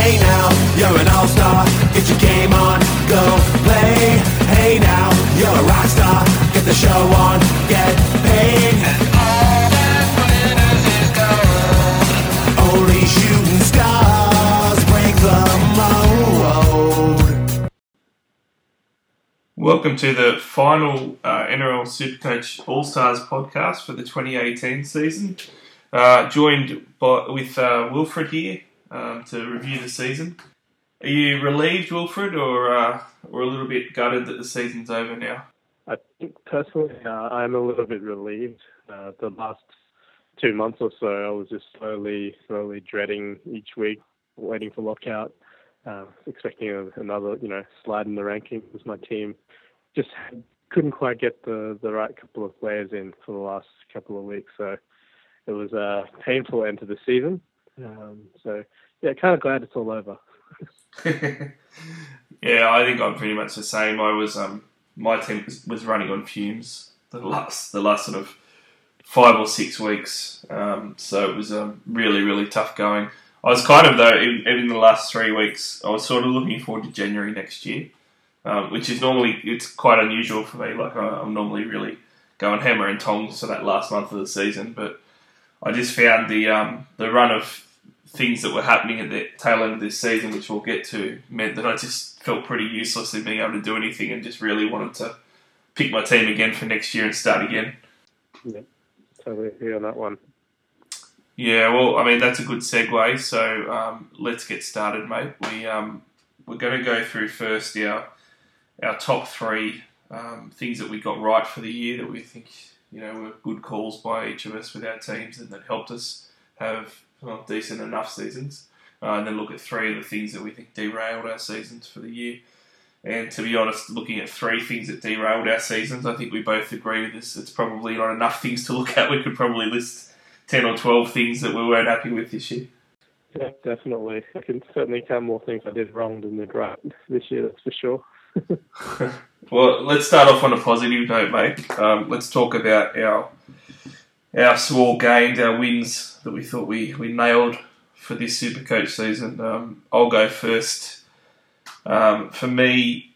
Hey now, you're an all-star. Get your game on, go play. Hey now, you're a rock star. Get the show on, get paid. And all that glitters is gold. Only shooting stars break the mold. Welcome to the final uh, NRL Supercoach All Stars podcast for the 2018 season. Uh, joined by, with uh, Wilfred here um, to review the season. Are you relieved, Wilfred, or uh, or a little bit gutted that the season's over now? I think personally, uh, I'm a little bit relieved. Uh, the last two months or so, I was just slowly, slowly dreading each week, waiting for lockout, uh, expecting a, another, you know, slide in the rankings. My team just couldn't quite get the the right couple of players in for the last couple of weeks. So it was a painful end to the season. Um, so yeah, kind of glad it's all over. yeah, I think I'm pretty much the same. I was um, my team was, was running on fumes the last the last sort of five or six weeks. Um, so it was really really tough going. I was kind of though even in the last three weeks, I was sort of looking forward to January next year, um, which is normally it's quite unusual for me. Like I, I'm normally really going hammer and tongs for that last month of the season, but I just found the um, the run of things that were happening at the tail end of this season, which we'll get to, meant that I just felt pretty useless in being able to do anything and just really wanted to pick my team again for next year and start again. Yeah, totally agree on that one. Yeah, well, I mean that's a good segue. So um, let's get started, mate. We um, we're going to go through first our our top three um, things that we got right for the year that we think you know were good calls by each of us with our teams and that helped us have well, decent enough seasons. Uh, and then look at three of the things that we think derailed our seasons for the year. And to be honest, looking at three things that derailed our seasons, I think we both agree with this. It's probably not enough things to look at. We could probably list 10 or 12 things that we weren't happy with this year. Yeah, definitely. I can certainly count more things I did wrong than did right this year, that's for sure. well, let's start off on a positive note, mate. Um, let's talk about our our small gains, our wins that we thought we, we nailed for this Super Coach season. Um, I'll go first. Um, for me,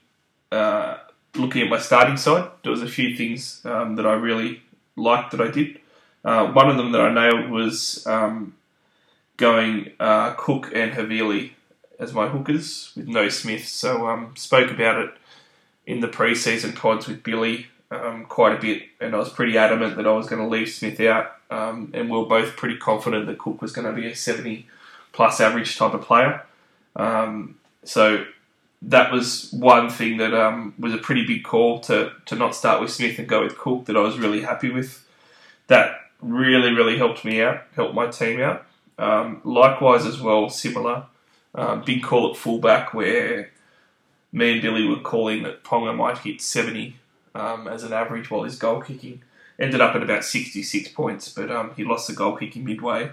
uh, looking at my starting side, there was a few things um, that I really liked that I did. Uh, one of them that I nailed was um, going uh, Cook and Havili as my hookers with no Smith. So um, spoke about it in the preseason pods with Billy um, quite a bit, and I was pretty adamant that I was going to leave Smith out. Um, and we are both pretty confident that Cook was going to be a 70 plus average type of player. Um, so that was one thing that um, was a pretty big call to, to not start with Smith and go with Cook that I was really happy with. That really, really helped me out, helped my team out. Um, likewise, as well, similar. Uh, big call at fullback where me and Billy were calling that Ponga might hit 70 um, as an average while his goal kicking. Ended up at about 66 points, but um, he lost the goal kicking midway,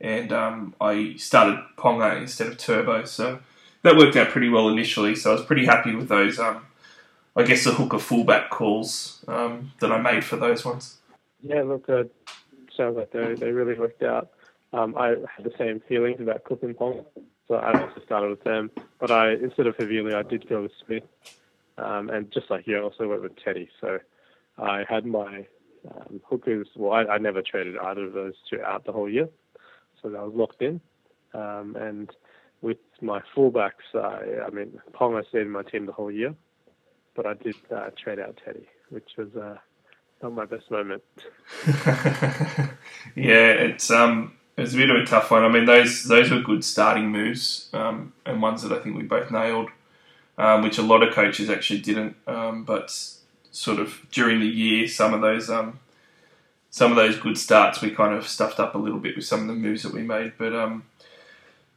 and um, I started Ponga instead of Turbo, so that worked out pretty well initially. So I was pretty happy with those. Um, I guess the hooker fullback calls um, that I made for those ones. Yeah, look, uh, sounds like they they really worked out. Um, I had the same feelings about Cook and Ponga, so I also started with them. But I instead of Havili, I did go with Smith. Um, and just like you, I also went with Teddy. So I had my um, hookers. Well, I, I, never traded either of those two out the whole year, so that was locked in. Um, and with my fullbacks, I, I mean, Ponga stayed in my team the whole year, but I did uh, trade out Teddy, which was uh, not my best moment. yeah, it's um, it's a bit of a tough one. I mean, those those were good starting moves, um, and ones that I think we both nailed um, which a lot of coaches actually didn't. Um, but sort of during the year, some of those um, some of those good starts we kind of stuffed up a little bit with some of the moves that we made. But um,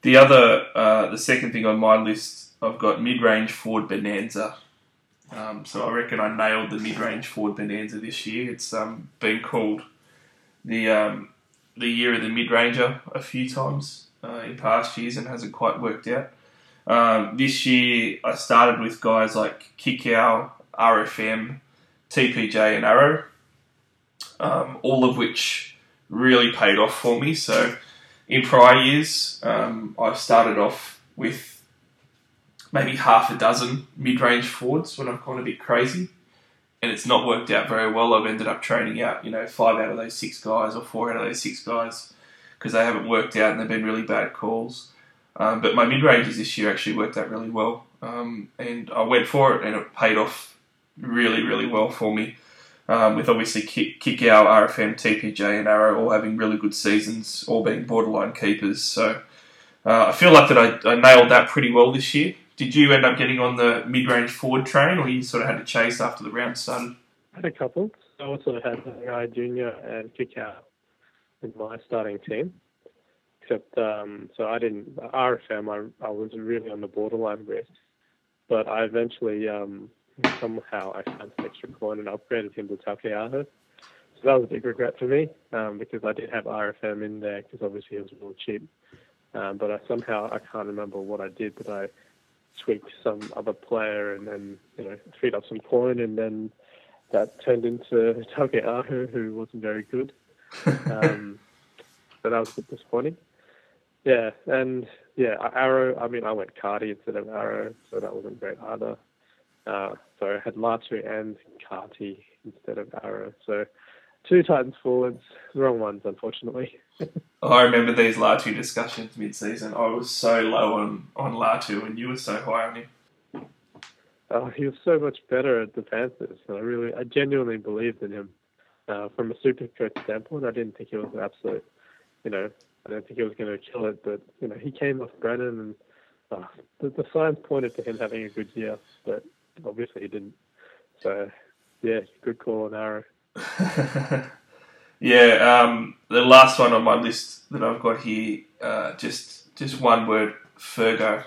the other, uh, the second thing on my list, I've got mid-range forward bonanza. Um, so I reckon I nailed the mid-range forward bonanza this year. It's um, been called the the year of the mid-ranger a few times uh, in past years and hasn't quite worked out. Um, this year, I started with guys like Kikau, RFM, TPJ, and Arrow, um, all of which really paid off for me. So, in prior years, um, I've started off with maybe half a dozen mid-range forwards when I've gone a bit crazy, and it's not worked out very well. I've ended up trading out, you know, five out of those six guys or four out of those six guys because they haven't worked out and they've been really bad calls. Um, but my mid-ranges this year actually worked out really well, um, and I went for it, and it paid off really, really well for me. Um, with obviously Kikau, RFM, TPJ, and Arrow all having really good seasons, all being borderline keepers. So uh, I feel like that I, I nailed that pretty well this year. Did you end up getting on the mid-range forward train, or you sort of had to chase after the round started? I had a couple. I also had Guy Junior and Kikau in my starting team. Except, um, so I didn't RFM. I, I was really on the borderline with, but I eventually um, somehow I found some extra coin and upgraded him to Taukei'aho. So that was a big regret for me um, because I did have RFM in there because obviously it was a little cheap. Um, but I somehow I can't remember what I did, but I tweaked some other player and then you know freed up some coin and then that turned into Taukei'aho who wasn't very good. Um, so that was a bit disappointing. Yeah, and yeah, Arrow. I mean, I went Cardi instead of Arrow, so that wasn't great either. Uh, so I had Latu and Carty instead of Arrow. So two Titans forwards, the wrong ones, unfortunately. I remember these Latu discussions mid-season. I was so low on, on Latu, and you were so high on him. Oh, he was so much better at the Panthers, and I really, I genuinely believed in him. Uh, from a super coach standpoint, I didn't think he was an absolute, you know, I don't think he was going to kill it, but you know, he came off Brennan, and uh, the, the signs pointed to him having a good year, but obviously he didn't. So, yeah, good call on Arrow. yeah, um, the last one on my list that I've got here, uh, just just one word, Fergo.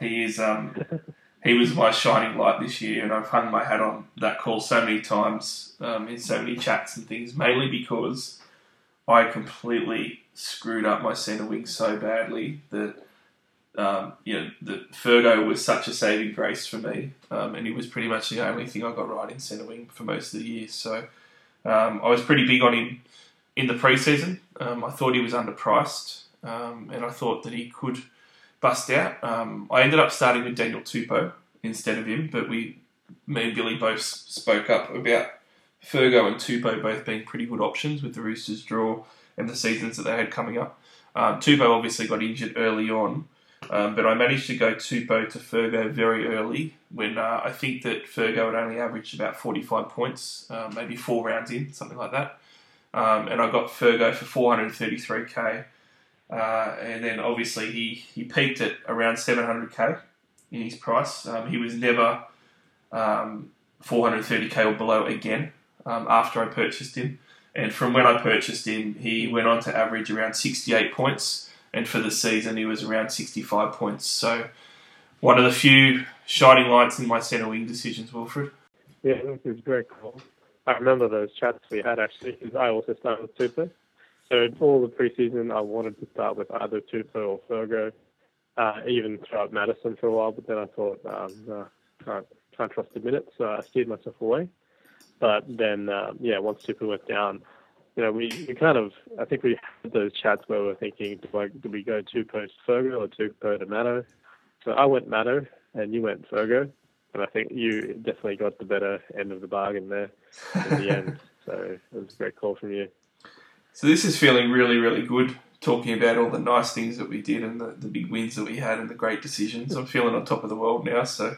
He is um, he was my shining light this year, and I've hung my hat on that call so many times um, in so many chats and things, mainly because I completely screwed up my centre wing so badly that um, you know the Fergo was such a saving grace for me, um, and he was pretty much the only thing I got right in centre wing for most of the year. So um, I was pretty big on him in the preseason. Um, I thought he was underpriced, um, and I thought that he could bust out. Um, I ended up starting with Daniel Tupou instead of him, but we, me and Billy both spoke up about Fergo and Tupou both being pretty good options with the Roosters draw and the seasons that they had coming up. Um, obviously got injured early on, um, but I managed to go Tupou to Fergo very early when uh, I think that Fergo had only averaged about 45 points, uh, maybe four rounds in, something like that. Um, and I got Fergo for 433k. Uh, and then obviously he, he peaked at around 700k in his price. Um, he was never 430k um, or below again um, after I purchased him. And from when I purchased him, he went on to average around 68 points. And for the season, he was around 65 points. So, one of the few shining lights in my centre wing decisions, Wilfred. Yeah, it was very cool. I remember those chats we had actually, because I also started with Tupou. So, all the preseason, I wanted to start with either Tupou or Fergo, uh, even throughout Madison for a while. But then I thought, um, no, can't, can't trust the minutes. So, I steered myself away. But then, uh, yeah, once Super went down, you know, we, we kind of, I think we had those chats where we are thinking, do, I, do we go two to Fergo or two to Matto? So I went Matto and you went Fergo. And I think you definitely got the better end of the bargain there in the end. So it was a great call from you. So this is feeling really, really good talking about all the nice things that we did and the, the big wins that we had and the great decisions. I'm feeling on top of the world now. So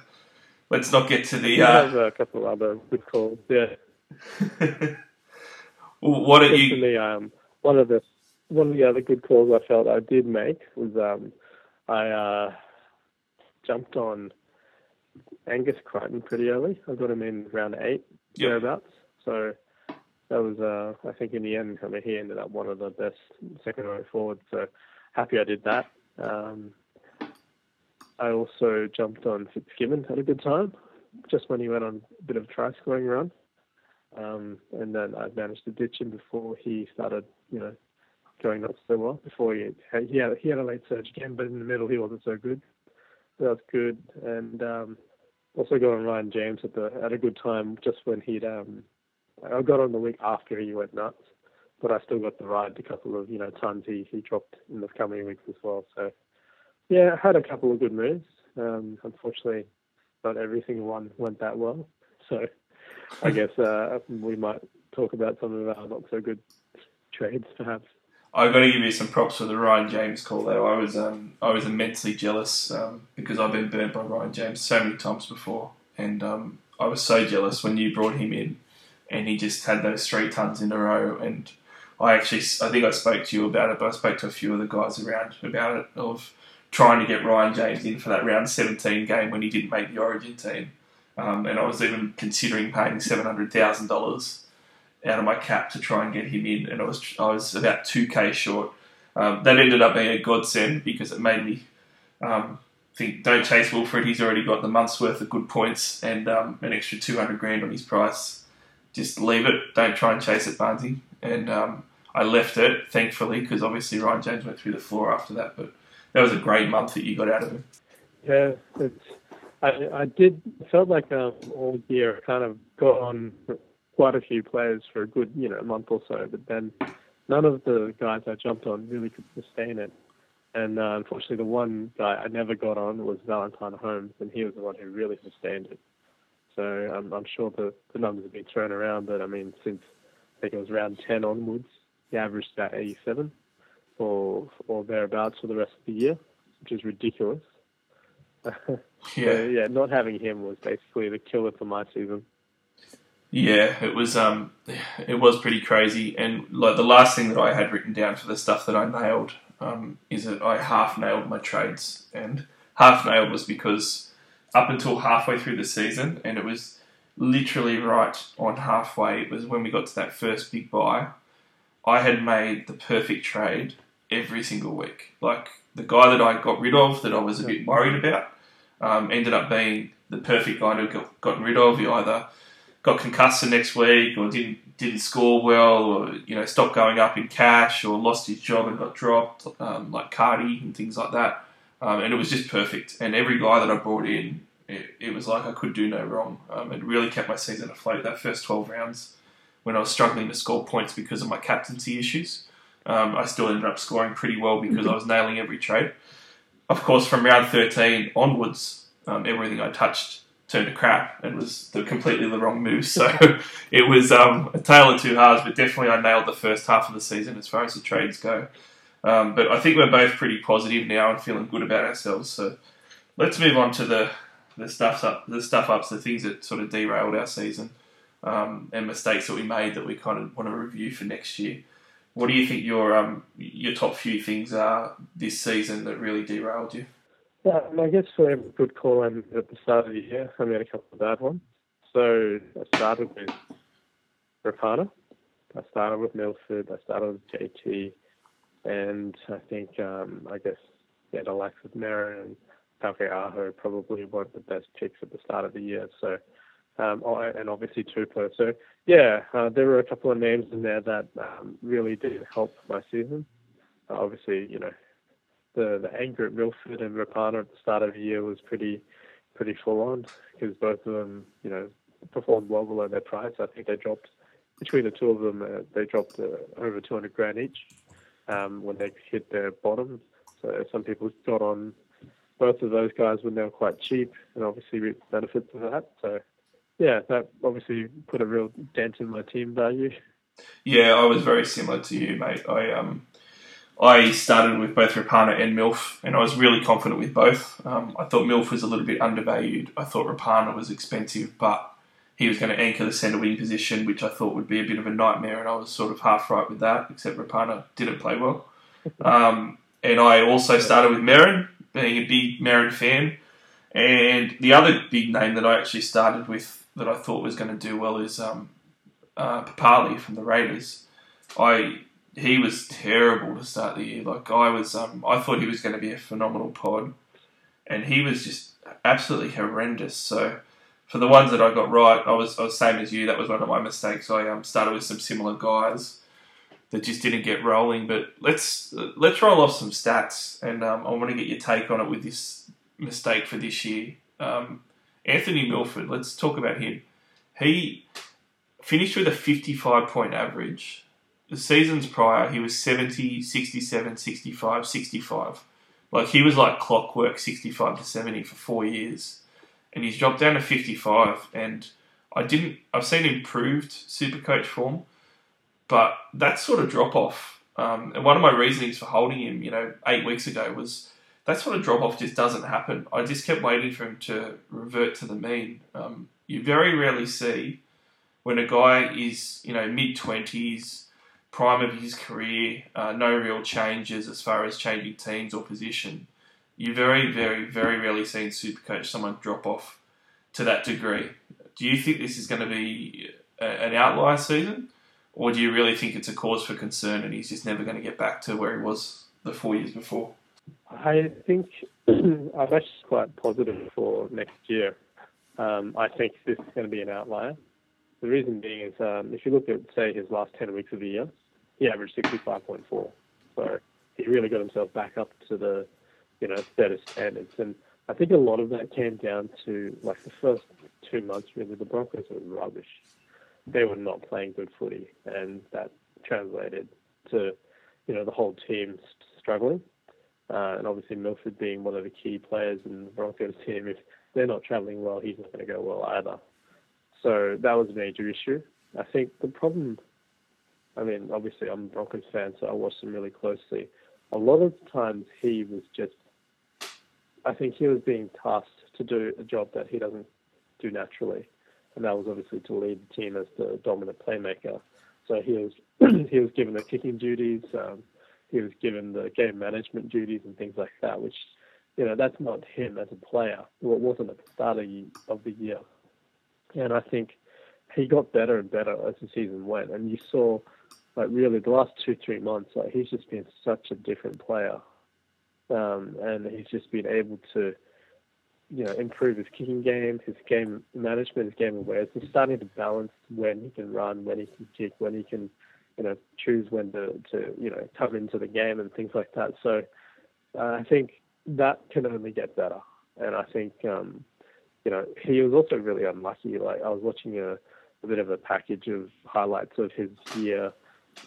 let's not get to the. Uh... There's a couple of other good calls. Yeah. well, what are you? Um, one of the one of the other good calls I felt I did make was um, I uh, jumped on Angus Crichton pretty early. I got him in round eight yep. thereabouts. So that was, uh, I think, in the end, I mean, he ended up one of the best second row forwards. So happy I did that. Um, I also jumped on Fitzgibbon, had a good time, just when he went on a bit of a try scoring run. Um, and then I managed to ditch him before he started, you know, going not so well. Before he had, he had he had a late surge again, but in the middle he wasn't so good. So that was good, and um, also got on Ryan James at the at a good time just when he'd um, I got on the week after he went nuts, but I still got the ride a couple of you know times he he dropped in the coming weeks as well. So Yeah, I had a couple of good moves. Um, unfortunately, not every single one went that well. So I guess uh, we might talk about some of our not so good trades, perhaps. I've got to give you some props for the Ryan James call though. I was um, I was immensely jealous um, because I've been burnt by Ryan James so many times before, and um, I was so jealous when you brought him in, and he just had those three tons in a row. And I actually I think I spoke to you about it, but I spoke to a few of the guys around about it of trying to get Ryan James in for that round 17 game when he didn't make the Origin team, um, and I was even considering paying seven hundred thousand dollars out of my cap to try and get him in, and I was I was about two k short. Um, that ended up being a godsend because it made me um, think don't chase Wilfred. He's already got the month's worth of good points and um, an extra two hundred grand on his price. Just leave it. Don't try and chase it, Barnesy. And um, I left it, thankfully, because obviously Ryan James went through the floor after that. But that was a great month that you got out of him. Yeah, it's. I, I did felt like um, all year I kind of got on quite a few players for a good, you know, month or so, but then none of the guys I jumped on really could sustain it. And uh, unfortunately, the one guy I never got on was Valentine Holmes, and he was the one who really sustained it. So um, I'm sure the, the numbers have been thrown around, but I mean, since I think it was round 10 onwards, he averaged about 87 or, or thereabouts for the rest of the year, which is ridiculous. Yeah. so, yeah, not having him was basically the killer for my season. Yeah, it was um, it was pretty crazy, and like the last thing that I had written down for the stuff that I nailed um, is that I half nailed my trades, and half nailed was because up until halfway through the season, and it was literally right on halfway. It was when we got to that first big buy. I had made the perfect trade every single week. Like the guy that I got rid of, that I was a bit worried about, um, ended up being the perfect guy to get gotten rid of. He either got concussed the next week or didn't didn't score well or you know stopped going up in cash or lost his job and got dropped um, like Cardi and things like that. Um, and it was just perfect. And every guy that I brought in it, it was like I could do no wrong. Um, it really kept my season afloat that first 12 rounds when I was struggling to score points because of my captaincy issues um, I still ended up scoring pretty well because I was nailing every trade of course from round 13 onwards um, everything I touched turned to crap and was the, completely the wrong move. So it was um, a tale of two halves, but definitely I nailed the first half of the season as far as the trades go. Um, but I think we're both pretty positive now and feeling good about ourselves. So let's move on to the the stuff up, the stuff ups, the things that sort of derailed our season, um, and mistakes that we made that we kind of want to review for next year. What do you think your um, your top few things are this season that really derailed you? Yeah, I guess for every good call I made at the start of the year, I made a couple of bad ones. So I started with Rapana. I started with Milford. I started with JT. And I think, um, I guess, yeah, the likes of Merrin and Aho probably weren't the best picks at the start of the year. So, um, and obviously Tupou. So, yeah, uh, there were a couple of names in there that um, really did help my season. Uh, obviously, you know, the the anger at Milford and Rapana at the start of the year was pretty pretty full on because both of them, you know, performed well below their price. I think they dropped between the two of them, uh, they dropped uh, over 200 grand each um, when they hit their bottom. So some people got on both of those guys when they were quite cheap, and obviously reaped benefits of that. So yeah, that obviously put a real dent in my team value. Yeah, I was very similar to you, mate. I um I started with both Rapana and MILF, and I was really confident with both. Um, I thought MILF was a little bit undervalued. I thought Rapana was expensive, but he was going to anchor the centre wing position, which I thought would be a bit of a nightmare, and I was sort of half right with that, except Rapana didn't play well. Um, and I also started with Merrin, being a big Merrin fan. And the other big name that I actually started with that I thought was going to do well is um, uh, Papalii from the Raiders. I he was terrible to start the year. Like I was, um, I thought he was going to be a phenomenal pod, and he was just absolutely horrendous. So for the ones that I got right, I was, I was same as you. That was one of my mistakes. I um, started with some similar guys that just didn't get rolling. But let's let's roll off some stats, and um, I want to get your take on it with this mistake for this year. Um, Anthony Milford. Let's talk about him. He finished with a 55 point average the seasons prior, he was 70, 67, 65, 65. Like he was like clockwork, sixty-five to seventy for four years, and he's dropped down to fifty-five. And I didn't. I've seen improved super coach form, but that sort of drop off. Um, and one of my reasonings for holding him, you know, eight weeks ago was that sort of drop off just doesn't happen. I just kept waiting for him to revert to the mean. Um, you very rarely see when a guy is, you know, mid twenties, prime of his career, uh, no real changes as far as changing teams or position. You very, very, very rarely see in Supercoach someone drop off to that degree. Do you think this is going to be a, an outlier season, or do you really think it's a cause for concern and he's just never going to get back to where he was the four years before? I think I'm actually quite positive for next year. Um, I think this is going to be an outlier. The reason being is um, if you look at, say, his last 10 weeks of the year, he averaged 65.4. So he really got himself back up to the, you know, better standards. And I think a lot of that came down to, like, the first two months, really, the Broncos were rubbish. They were not playing good footy, and that translated to, you know, the whole team struggling. Uh, and obviously Milford being one of the key players in the Broncos team, if they're not travelling well, he's not going to go well either. So that was a major issue. I think the problem, I mean, obviously I'm a Broncos fan, so I watched him really closely. A lot of times he was just, I think he was being tasked to do a job that he doesn't do naturally, and that was obviously to lead the team as the dominant playmaker. So he was he was given the kicking duties. Um, he was given the game management duties and things like that, which, you know, that's not him as a player. Well, it wasn't at the start of the year. And I think he got better and better as the season went. And you saw, like, really the last two, three months, like, he's just been such a different player. Um, and he's just been able to, you know, improve his kicking game, his game management, his game awareness. He's starting to balance when he can run, when he can kick, when he can you know, choose when to, to you know, come into the game and things like that. So uh, I think that can only get better. And I think, um, you know, he was also really unlucky. Like I was watching a, a bit of a package of highlights of his year.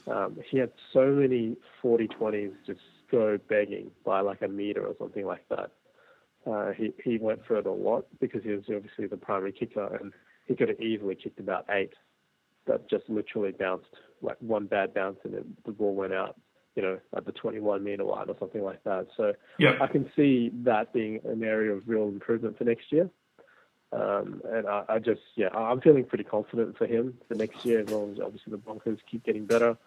Um, he had so many 40-20s just go begging by like a meter or something like that. Uh, he he went for it a lot because he was obviously the primary kicker, and he could have easily kicked about eight that just literally bounced like one bad bounce and it, the ball went out, you know, at the 21 meter line or something like that. So yep. I can see that being an area of real improvement for next year. Um, and I, I, just, yeah, I'm feeling pretty confident for him for next year as long as obviously the Broncos keep getting better.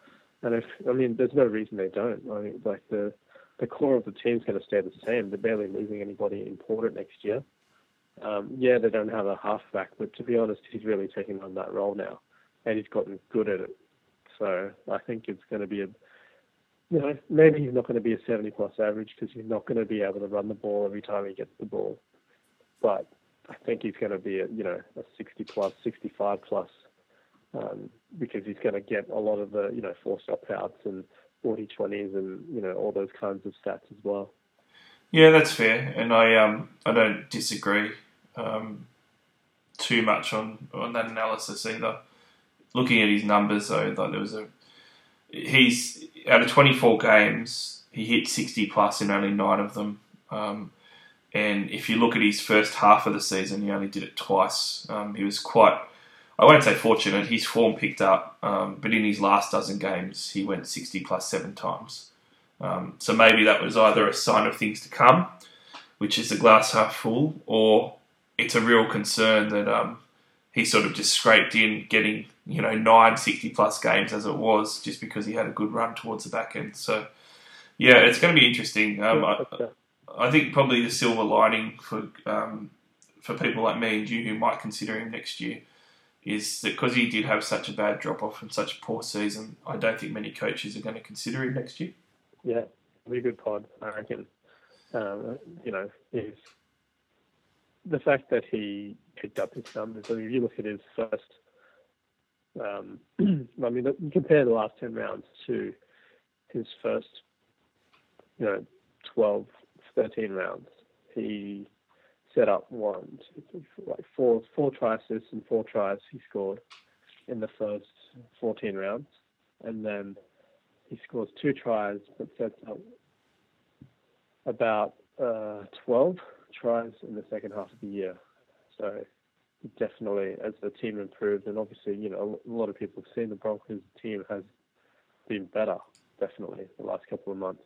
And if, I mean, there's no reason they don't. I mean, like the, the core of the team's going to stay the same. They're barely losing anybody important next year. Um, yeah, they don't have a halfback, but to be honest, he's really taking on that role now and he's gotten good at it. So I think it's going to be a, you know, maybe he's not going to be a 70 plus average because he's not going to be able to run the ball every time he gets the ball. But I think he's going to be a, you know, a 60 plus, 65 plus, um, because he's going to get a lot of the, you know, forced outs and 40 20s and, you know, all those kinds of stats as well. Yeah, that's fair. And I, um, I don't disagree, um, too much on, on that analysis either looking at his numbers though, like there was a he's out of 24 games, he hit 60 plus in only nine of them. Um, and if you look at his first half of the season, he only did it twice. Um, he was quite, I won't say fortunate, his form picked up, um, but in his last dozen games, he went 60 plus seven times. Um, so maybe that was either a sign of things to come, which is the glass half full, or it's a real concern that um, he sort of just scraped in, getting you know nine 60 plus games as it was, just because he had a good run towards the back end. So yeah, it's going to be interesting. Um, I, I, think probably the silver lining for um, for people like me and you who might consider him next year is that because he did have such a bad drop off and such a poor season, I don't think many coaches are going to consider him next year. Yeah, be a good pod, I reckon. Um, you know, the fact that he picked up his numbers. I mean, if you look at his first, um, I mean, compare the last 10 rounds to his first, you know, 12, 13 rounds. He set up one, like four, four try assists and four tries he scored in the first 14 rounds. And then he scores two tries, but sets up about uh, 12 tries in the second half of the year. So definitely, as the team improved, and obviously, you know, a lot of people have seen the Broncos team has been better, definitely, the last couple of months.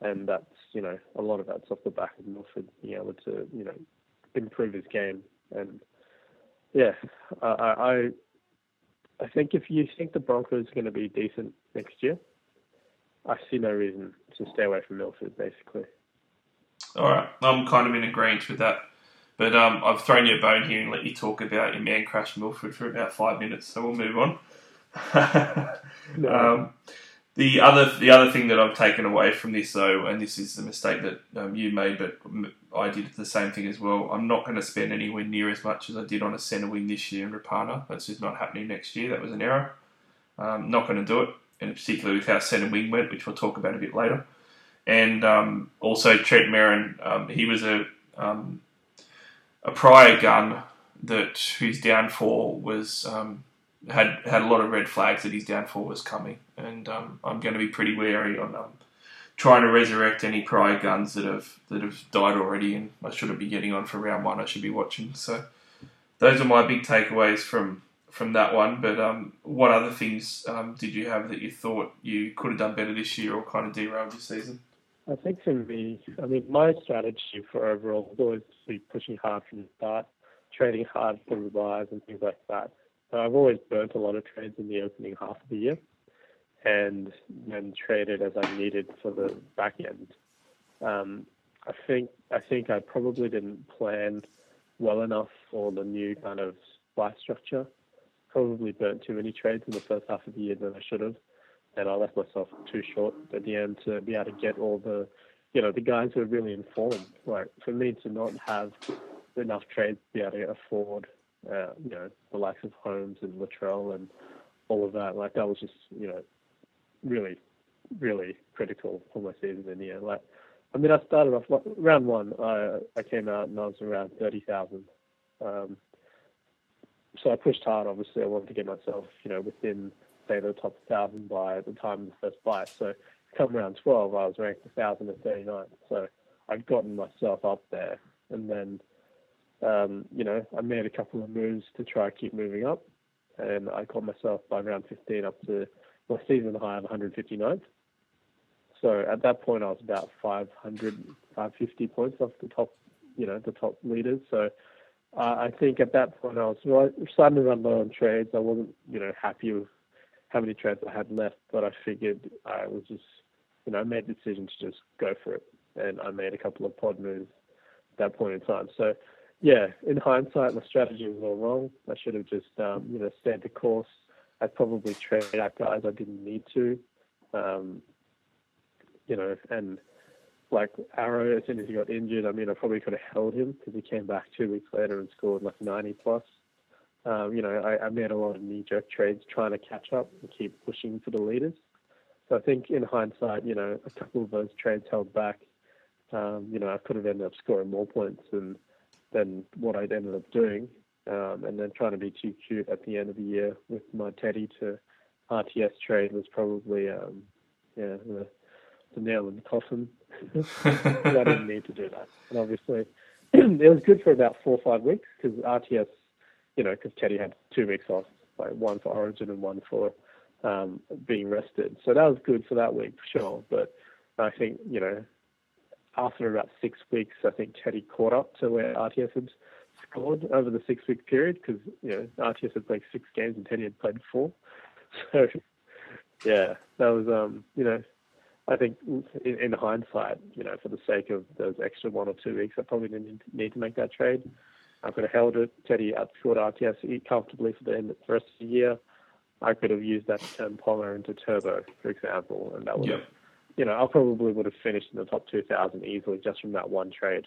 And that's, you know, a lot of that's off the back of Milford being able to, you know, improve his game. And yeah, I, I, I think if you think the Broncos are going to be decent next year, I see no reason to stay away from Milford, basically. All right, I'm kind of in agreement with that. But um, I've thrown you a bone here and let you talk about your man crush Milford for about five minutes, so we'll move on. No. um, the other the other thing that I've taken away from this, though, and this is the mistake that um, you made, but I did the same thing as well. I'm not going to spend anywhere near as much as I did on a centre wing this year in Rapana. That's just not happening next year. That was an error. Um, not going to do it, and particularly with how centre wing went, which we'll talk about a bit later. And um, also Trent Merrin, um, he was a um, a prior gun that whose downfall was um, had had a lot of red flags that his downfall was coming, and um, I'm going to be pretty wary on um, trying to resurrect any prior guns that have that have died already, and I shouldn't be getting on for round one. I should be watching. So those are my big takeaways from from that one. But um, what other things um, did you have that you thought you could have done better this year, or kind of derailed your season? I think for me, I mean, my strategy for overall was always to be pushing hard from the start, trading hard for the buys and things like that. So I've always burnt a lot of trades in the opening half of the year, and then traded as I needed for the back end. Um, I think I think I probably didn't plan well enough for the new kind of buy structure. Probably burnt too many trades in the first half of the year than I should have and I left myself too short at the end to be able to get all the, you know, the guys who are really informed. Like for me to not have enough trades to be able to afford, uh, you know, the likes of Holmes and Latrell and all of that. Like that was just, you know, really, really critical for my season in the end. Like, I mean, I started off like, round one. I I came out and I was around thirty thousand. Um, so I pushed hard. Obviously, I wanted to get myself, you know, within say the top thousand by the time of the first buy. So come around 12, I was ranked 1,039. So I'd gotten myself up there. And then, um, you know, I made a couple of moves to try to keep moving up. And I got myself by round 15 up to my season high of 159. So at that point, I was about 500, 550 points off the top, you know, the top leaders. So uh, I think at that point, I was starting to run low on trades. I wasn't, you know, happy with how many trades I had left, but I figured I was just, you know, I made the decision to just go for it, and I made a couple of pod moves at that point in time. So, yeah, in hindsight, my strategy was all wrong. I should have just, um, you know, stayed the course. I probably traded out guys I didn't need to, um, you know, and like Arrow, as soon as he got injured, I mean, I probably could have held him because he came back two weeks later and scored like 90 plus. Um, you know, I, I made a lot of knee-jerk trades trying to catch up and keep pushing for the leaders. So I think in hindsight, you know, a couple of those trades held back. Um, you know, I could have ended up scoring more points than than what I'd ended up doing. Um, and then trying to be too cute at the end of the year with my Teddy to RTS trade was probably, um, yeah, the, the nail in the coffin. I didn't need to do that. And obviously, it was good for about four or five weeks because RTS you know, because Teddy had two weeks off, like one for Origin and one for um, being rested. So that was good for that week for sure. But I think you know, after about six weeks, I think Teddy caught up to where RTS had scored over the six week period because you know RTS had played six games and Teddy had played four. So yeah, that was um, you know. I think in, in hindsight, you know, for the sake of those extra one or two weeks, I probably didn't need to make that trade. I could have held it. Teddy at short RTS comfortably for the, end, the rest of the year. I could have used that to turn Ponga into Turbo, for example, and that would have, you know, I probably would have finished in the top 2,000 easily just from that one trade.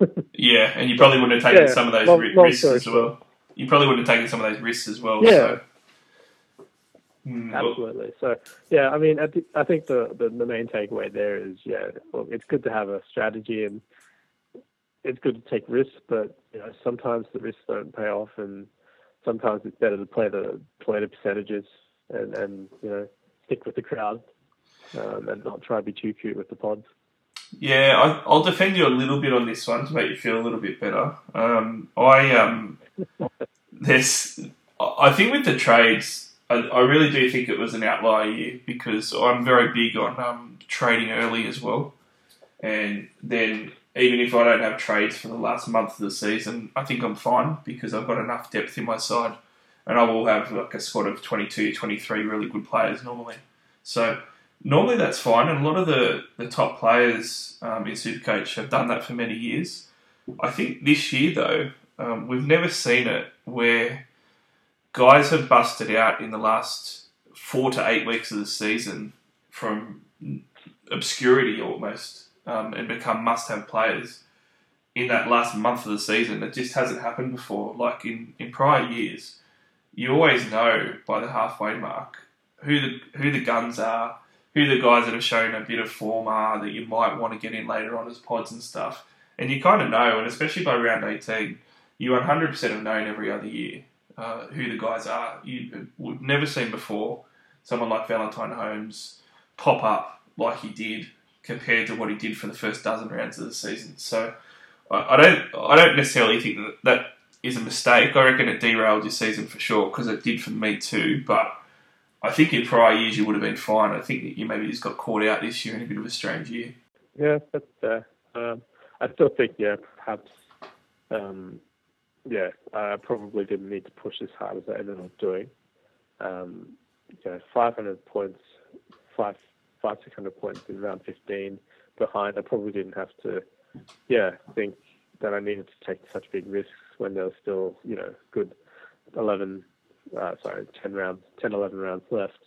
Yeah, and you probably wouldn't have taken Yeah, some of those long- ri- long risks as well. You probably wouldn't have taken some of those risks as well. Yeah. So. Mm, well, Absolutely. So, yeah, I mean, I, thi- I think the, the, the main takeaway there is, yeah, well, it's good to have a strategy and it's good to take risks, but you know, sometimes the risks don't pay off, and sometimes it's better to play the play the percentages and, and you know stick with the crowd um, and not try to be too cute with the pods. Yeah, I, I'll defend you a little bit on this one to make you feel a little bit better. Um, I um, there's, I think with the trades, I, I really do think it was an outlier year because I'm very big on um, trading early as well, and then even if I don't have trades for the last month of the season, I think I'm fine because I've got enough depth in my side, and I will have like a squad of 22, 23 really good players normally. So normally that's fine, and a lot of the, the top players um, in Supercoach have done that for many years. I think this year, though, um, we've never seen it where guys have busted out in the last four to eight weeks of the season from obscurity almost um, and become must have players in that last month of the season. It just hasn't happened before. Like in, in prior years, you always know by the halfway mark who the who the guns are, who the guys that have shown a bit of form are that you might want to get in later on as pods and stuff. And you kind of know, and especially by round 18, you 100% have known every other year uh, who the guys are. You, we've never seen before someone like Valentine Holmes pop up like he did compared to what he did for the first dozen rounds of the season. So I, don't I don't necessarily think that that is a mistake. I reckon it derailed your season for sure because it did for me too. But I think in prior years you would have been fine. I think that you maybe just got caught out this year in a bit of a strange year. Yeah, that's fair. Um, I still think, yeah, perhaps, um, yeah, I probably didn't need to push as hard as I ended up doing. Um, you know, 500 points, five, five, 600 points in round 15 behind. I probably didn't have to, yeah, think that I needed to take such big risks when there was still, you know, good 11, uh, sorry, 10 rounds, 10, 11 rounds left.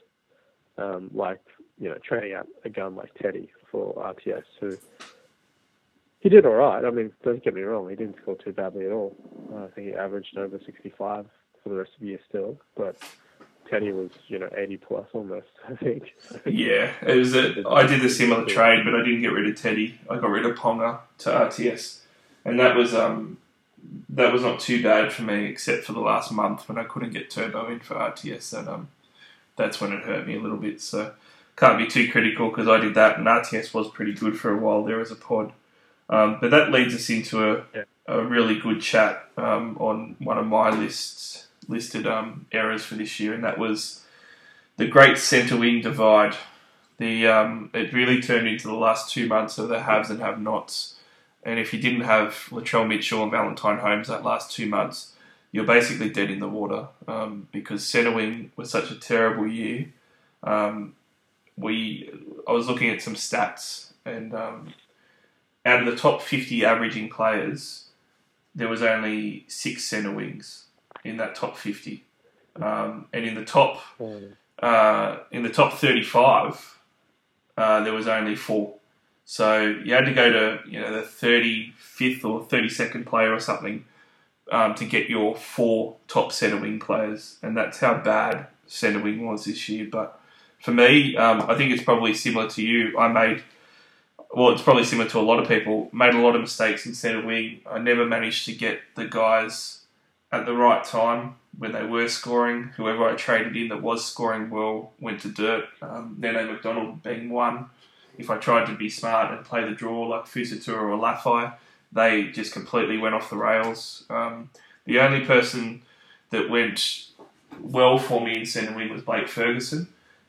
Um, like, you know, trading out a gun like Teddy for RTS, who he did all right. I mean, don't get me wrong, he didn't score too badly at all. Uh, I think he averaged over 65 for the rest of the year still, but Teddy was, you know, 80 plus almost, I think. Yeah, it was. A, I did a similar trade, but I didn't get rid of Teddy. I got rid of Ponga to RTS, and that was um that was not too bad for me, except for the last month when I couldn't get Turbo in for RTS. That um that's when it hurt me a little bit. So can't be too critical because I did that, and RTS was pretty good for a while there as a pod. Um, but that leads us into a, Yeah. a really good chat um, on one of my lists listed um, errors for this year, and that was the great centre wing divide. The um, it really turned into the last two months of the haves and have-nots. And if you didn't have Latrell Mitchell and Valentine Holmes that last two months, you're basically dead in the water um, because centre wing was such a terrible year. Um, we I was looking at some stats and um, out of the top 50 averaging players, there was only six centre wings in that top 50, um, and in the top Um, uh, in the top 35, uh, there was only four. So you had to go to you know the 35th or 32nd player or something um, to get your four top centre wing players, and that's how bad centre wing was this year. But for me, um, I think it's probably similar to you. I made well, it's probably similar to a lot of people. Made a lot of mistakes in centre wing. I never managed to get the guys at the right time when they were scoring. Whoever I traded in that was scoring well went to dirt. Um, Nene McDonald being one. If I tried to be smart and play the draw like Fusitu'a or Lafai, they just completely went off the rails. Um, the only person that went well for me in centre wing was Blake Ferguson.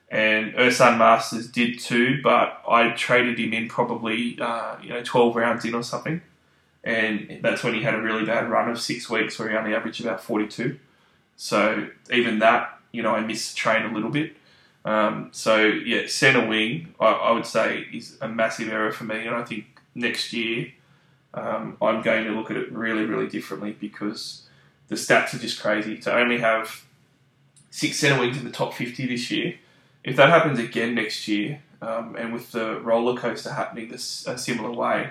And Ursan Masters did too, but I traded him in probably uh, you know 12 rounds in or something and that's when he had a really bad run of six weeks where he only averaged about 42. So even that, you know, I missed the train a little bit. Um, so yeah, centre wing, I, I would say is a massive error for me, and I think next year um, I'm going to look at it really, really differently because the stats are just crazy. To only have six centre wings in the top 50 this year, if that happens again next year, um, and with the roller coaster happening this a similar way,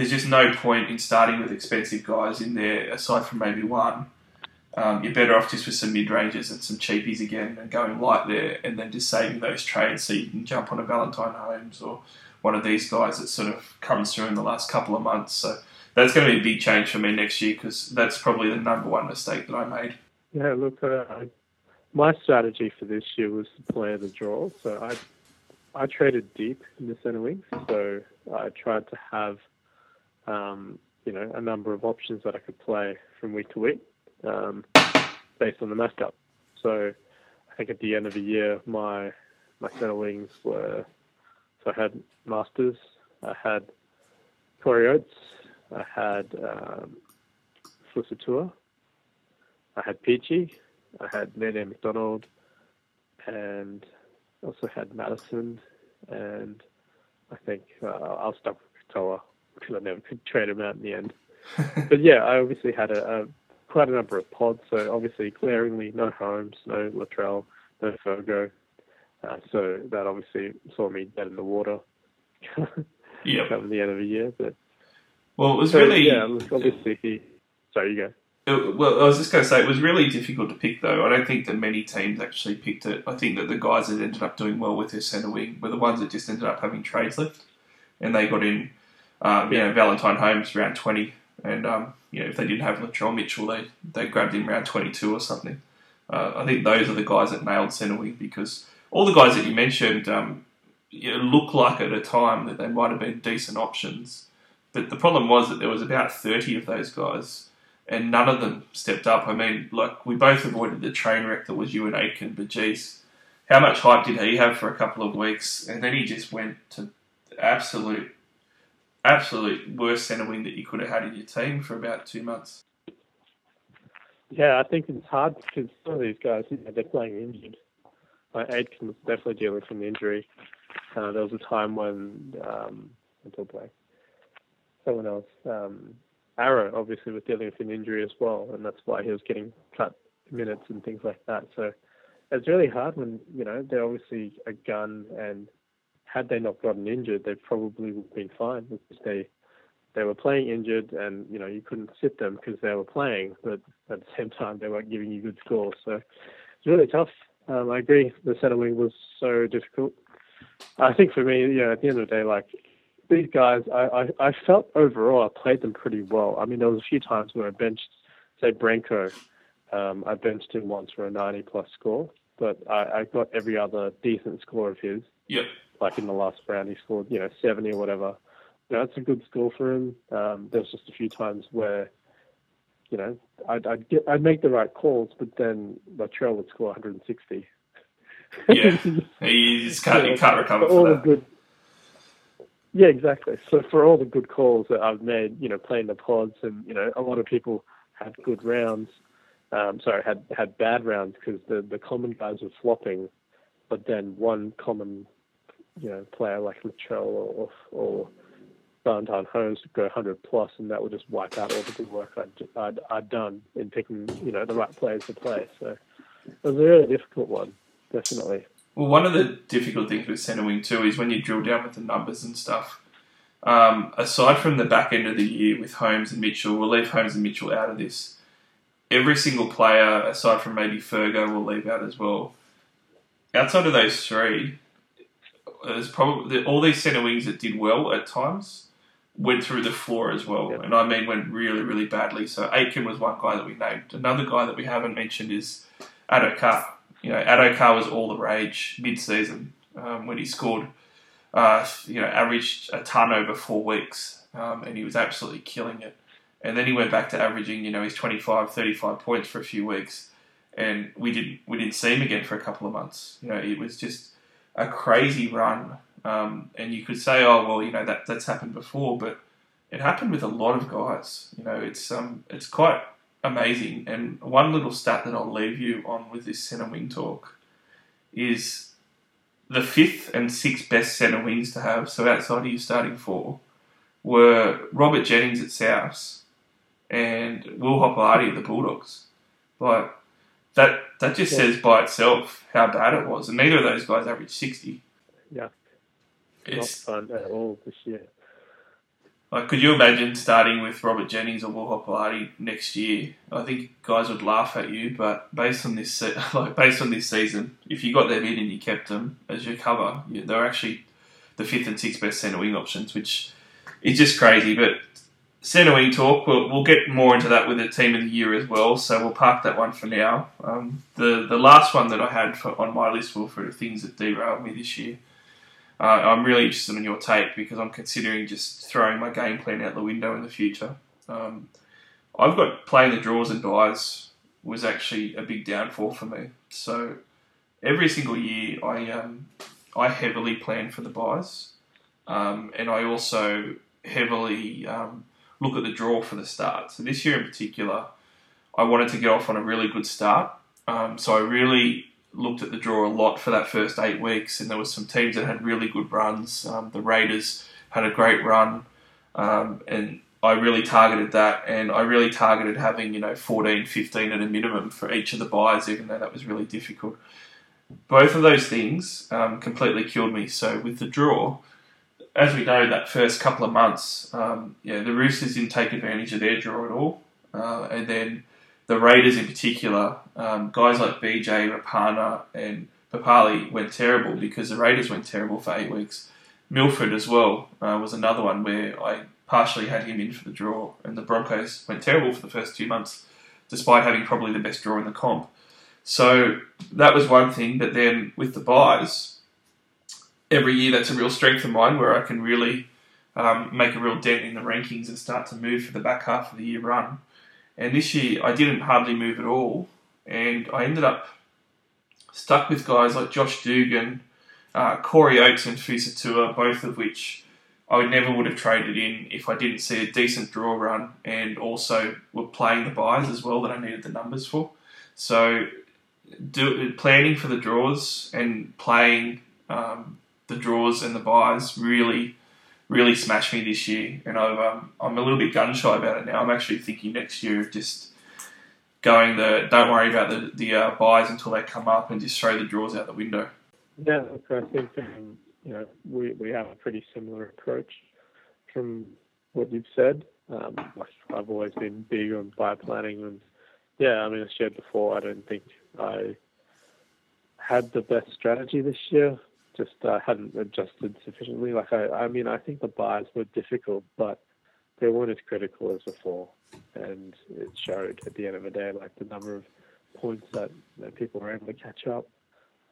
there's just no point in starting with expensive guys in there aside from maybe one. Um, you're better off just with some mid ranges and some cheapies again and going light there and then just saving those trades so you can jump on a Valentine Holmes or one of these guys that sort of comes through in the last couple of months. So that's going to be a big change for me next year because that's probably the number one mistake that I made. Yeah, look, uh, my strategy for this year was to play the draw. So I I traded deep in the center wings, so I tried to have, um, you know, a number of options that I could play from week to week, um, based on the matchup. So I think at the end of the year, my my center wings were so I had Masters, I had Corey Oates, I had um, Fusitu'a, I had Peachey, I had Nene McDonald, and also had Madison, and I think uh, I'll stop with Katoa because I never could trade them out in the end. but yeah, I obviously had a, a quite a number of pods, so obviously glaringly no Holmes, no Latrell, no Fergo. Uh, so that obviously saw me dead in the water Yep. come the end of the year. But Well, it was so, really. yeah, obviously he. Sorry, you go. It- well, I was just going to say it was really difficult to pick though. I don't think that many teams actually picked it. I think that the guys that ended up doing well with their centre wing were the ones that just ended up having trades left, and they got in, um, Valentine Holmes round twenty, and um, you know if they didn't have Latrell Mitchell, they they grabbed him round twenty two or something. Uh, I think those are the guys that nailed centre wing because all the guys that you mentioned um, you know, look like at a time that they might have been decent options, but the problem was that there was about thirty of those guys and none of them stepped up. I mean, like we both avoided the train wreck that was Euan Aitken, but geez, how much hype did he have for a couple of weeks? And then he just went to absolute, absolute worst centre wing that you could have had in your team for about two months. Yeah, I think it's hard because some of these guys, they're playing injured. Like Aitken was definitely dealing with an injury. Uh, there was a time when um, until play, someone else, um, Arrow, obviously was dealing with an injury as well, and that's why he was getting cut minutes and things like that. So it's really hard when you know they're obviously a gun, and had they not gotten injured, they probably would have been fine because they they were playing injured, and you know you couldn't sit them because they were playing, but at the same time they weren't giving you good scores. So it's really tough. Um, I agree. The centre wing was so difficult. I think for me, yeah, at the end of the day, like these guys, I, I, I felt overall I played them pretty well. I mean, there was a few times where I benched, say, Brenko. Um, I benched him once for a 90 plus score, but I, I got every other decent score of his. Yep. Like in the last round, he scored, you know, 70 or whatever. You know, that's a good score for him. Um, there was just a few times where, you know, I'd, I'd get, I'd make the right calls, but then Latrell would score 160. Yeah. Just can't, you can't recover for all for the good. Yeah, exactly. So for all the good calls that I've made, you know, playing the pods, and you know, a lot of people had good rounds. Um, sorry, had had bad rounds because the the common guys were flopping, but then one common, you know, player like Latrell or or Valentine Holmes would go 100 plus, and that would just wipe out all the good work I'd, I'd I'd done in picking, you know, the right players to play. So it was a really difficult one, definitely. Well, one of the difficult things with centre wing too is when you drill down with the numbers and stuff. Um, aside from the back end of the year with Holmes and Mitchell, we'll leave Holmes and Mitchell out of this. Every single player, aside from maybe Fergo, will leave out as well. Outside of those three, there's probably all these centre wings that did well at times went through the floor as well, Yep. and I mean went really, really badly. So Aitken was one guy that we named. Another guy that we haven't mentioned is Addo Carr. You know, Addo Carr was all the rage mid-season um, when he scored. Uh, you know, averaged a ton over four weeks, um, and he was absolutely killing it. And then he went back to averaging, you know, his 25, 35 points for a few weeks, and we didn't we didn't see him again for a couple of months. You know, it was just a crazy run. Um, and you could say, oh well, you know that that's happened before, but it happened with a lot of guys. You know, it's um it's quite amazing. And one little stat that I'll leave you on with this centre wing talk is the fifth and sixth best centre wings to have. So outside of your starting four were Robert Jennings at Souths and Will Hopoate at the Bulldogs. Like that that just Yeah. says by itself how bad it was. And neither of those guys averaged sixty. Yeah. It's Not fun at all this year. like could you imagine starting with Robert Jennings or Will Hopoate next year? I think guys would laugh at you, but based on this se- like based on this season, if you got them in and you kept them as your cover, you, they're actually the fifth and sixth best centre wing options, which is just crazy. But wing talk, we'll, we'll get more into that with the team of the year as well. So we'll park that one for now. Um, the the last one that I had for, on my list were for things that derailed me this year. uh, I'm really interested in your take because I'm considering just throwing my game plan out the window in the future. Um, I've got playing the draws and buys was actually a big downfall for me. So every single year, I um, I heavily plan for the buys, um, and I also heavily um, look at the draw for the start. So this year in particular, I wanted to get off on a really good start. Um, so I really looked at the draw a lot for that first eight weeks, and there were some teams that had really good runs. Um, the Raiders had a great run, um, and I really targeted that, and I really targeted having you know 14, 15 at a minimum for each of the buys, even though that was really difficult. Both of those things um, completely killed me. So with the draw, as we know, that first couple of months, um, yeah, the Roosters didn't take advantage of their draw at all, uh, and then the Raiders in particular, um, guys like BJ, Rapana, and Papalii went terrible because the Raiders went terrible for eight weeks. Milford as well uh, was another one where I partially had him in for the draw, and the Broncos went terrible for the first two months, despite having probably the best draw in the comp. So that was one thing, but then with the buys, every year that's a real strength of mine where I can really um, make a real dent in the rankings and start to move for the back half of the year run. And this year I didn't hardly move at all, and I ended up stuck with guys like Josh Dugan, uh, Corey Oates, and Fusitu'a, both of which I never would have traded in if I didn't see a decent draw run and also were playing the buys as well that I needed the numbers for. So, do, planning for the draws and playing um, the draws and the buys really, really smashed me this year. And I've, um, I'm a little bit gun shy about it now. I'm actually thinking next year of just going the don't worry about the, the uh, buys until they come up and just throw the draws out the window. Yeah, I think um, you know, we, we have a pretty similar approach from what you've said. Um, I've always been big on buy planning, and yeah, I mean, I shared before. I don't think I had the best strategy this year. Just uh, hadn't adjusted sufficiently. Like I, I mean, I think the buys were difficult, but they weren't as critical as before, and it showed at the end of the day. Like the number of points that, that people were able to catch up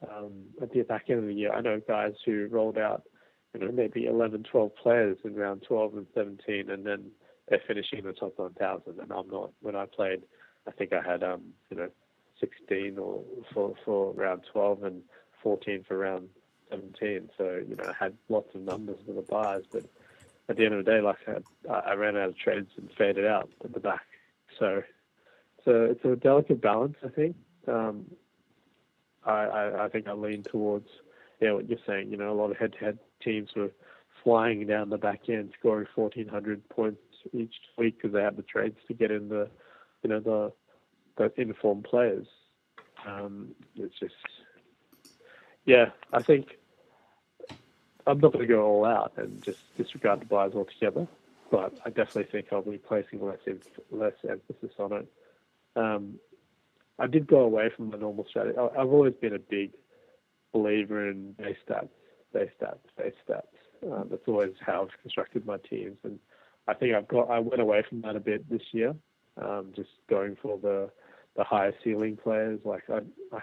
um, at the back end of the year. I know guys who rolled out, you know, maybe 11, 12 players in round 12 and 17, and then they're finishing in the top 1,000. And I'm not. When I played, I think I had, um, you know, 16 or for for round 12 and 14 for round 17. So you know, I had lots of numbers for the buys, but at the end of the day, like I, had, I ran out of trades and faded out at the back. So, so it's a delicate balance, I think. Um, I, I, I think I lean towards yeah what you're saying. You know, a lot of head-to-head teams were flying down the back end, scoring 1,400 points each week because they had the trades to get in the you know the the informed players. Um, it's just yeah, I think I'm not going to go all out and just disregard the buyers altogether, but I definitely think I'll be placing less less emphasis on it. Um, I did go away from the normal strategy. I've always been a big believer in base stats, base stats, base stats. Um, that's always how I've constructed my teams, and I think I've got. I went away from that a bit this year, um, just going for the the higher ceiling players. Like I, I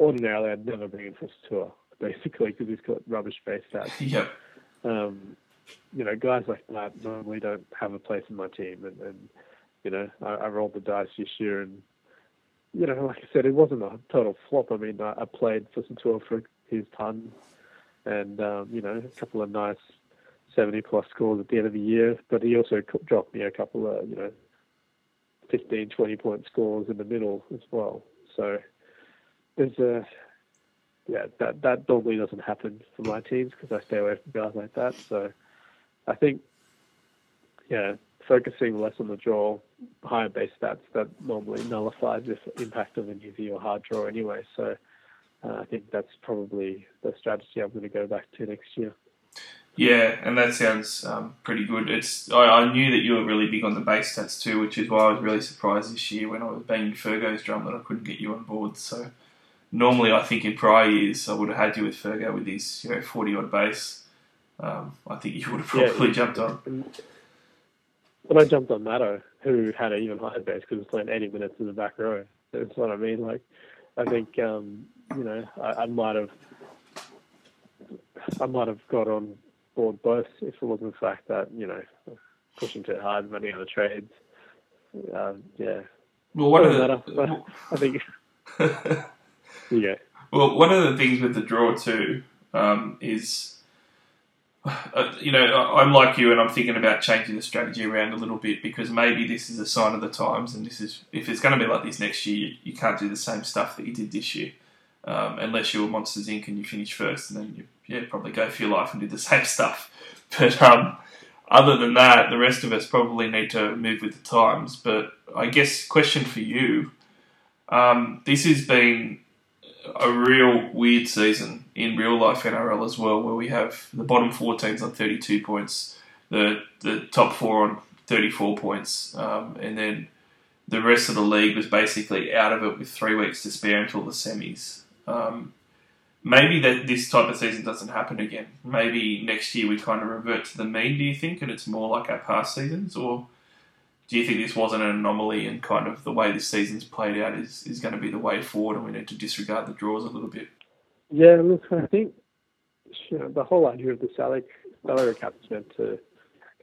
ordinarily, I'd never bring in for tour basically because he's got rubbish base stats. Yep. Um, you know, guys like that normally don't have a place in my team, and, and you know, I, I rolled the dice this year and you know, like I said, it wasn't a total flop. I mean, I, I played for Centura for his ton, and um, you know, a couple of nice seventy plus scores at the end of the year. But he also dropped me a couple of you know, 15, 20 point scores in the middle as well. So there's a yeah, that that normally doesn't happen for my teams because I stay away from guys like that. So I think yeah, focusing less on the draw, higher base stats, that normally nullifies the impact of an easy or hard draw anyway. So uh, I think that's probably the strategy I'm going to go back to next year. Yeah, and that sounds um, pretty good. It's I, I, knew that you were really big on the base stats too, which is why I was really surprised this year when I was banging Fergo's drum that I couldn't get you on board. So normally, I think in prior years I would have had you with Fergo with his you know forty odd base. Um, I think you would have probably yeah, jumped on. But I jumped on Matto, who had an even higher base because he was playing 80 minutes in the back row. That's what I mean. Like, I think, um, you know, I, I might have I might have got on board both if it wasn't the fact that you know pushing too hard, out of trades. Um, yeah, Well, one of Doesn't the matter, I think. Yeah, Well, one of the things with the draw too um, is, uh, you know, I'm like you, and I'm thinking about changing the strategy around a little bit because maybe this is a sign of the times, and this is if it's going to be like this next year, you, you can't do the same stuff that you did this year, um, unless you're Monsters Inc. and you finish first, and then you yeah probably go for your life and do the same stuff. But um, other than that, the rest of us probably need to move with the times. But I guess question for you. Um, this has been a real weird season in real life NRL as well, where we have the bottom four teams on 32 points, the the top four on 34 points, um, and then the rest of the league was basically out of it with three weeks to spare until the semis. Um, maybe that this type of season doesn't happen again. Maybe next year we kind of revert to the mean. Do you think, and it's more like our past seasons, or do you think this wasn't an anomaly and kind of the way this season's played out is, is going to be the way forward and we need to disregard the draws a little bit? yeah. Look, I think you know, the whole idea of the salary salary cap is meant to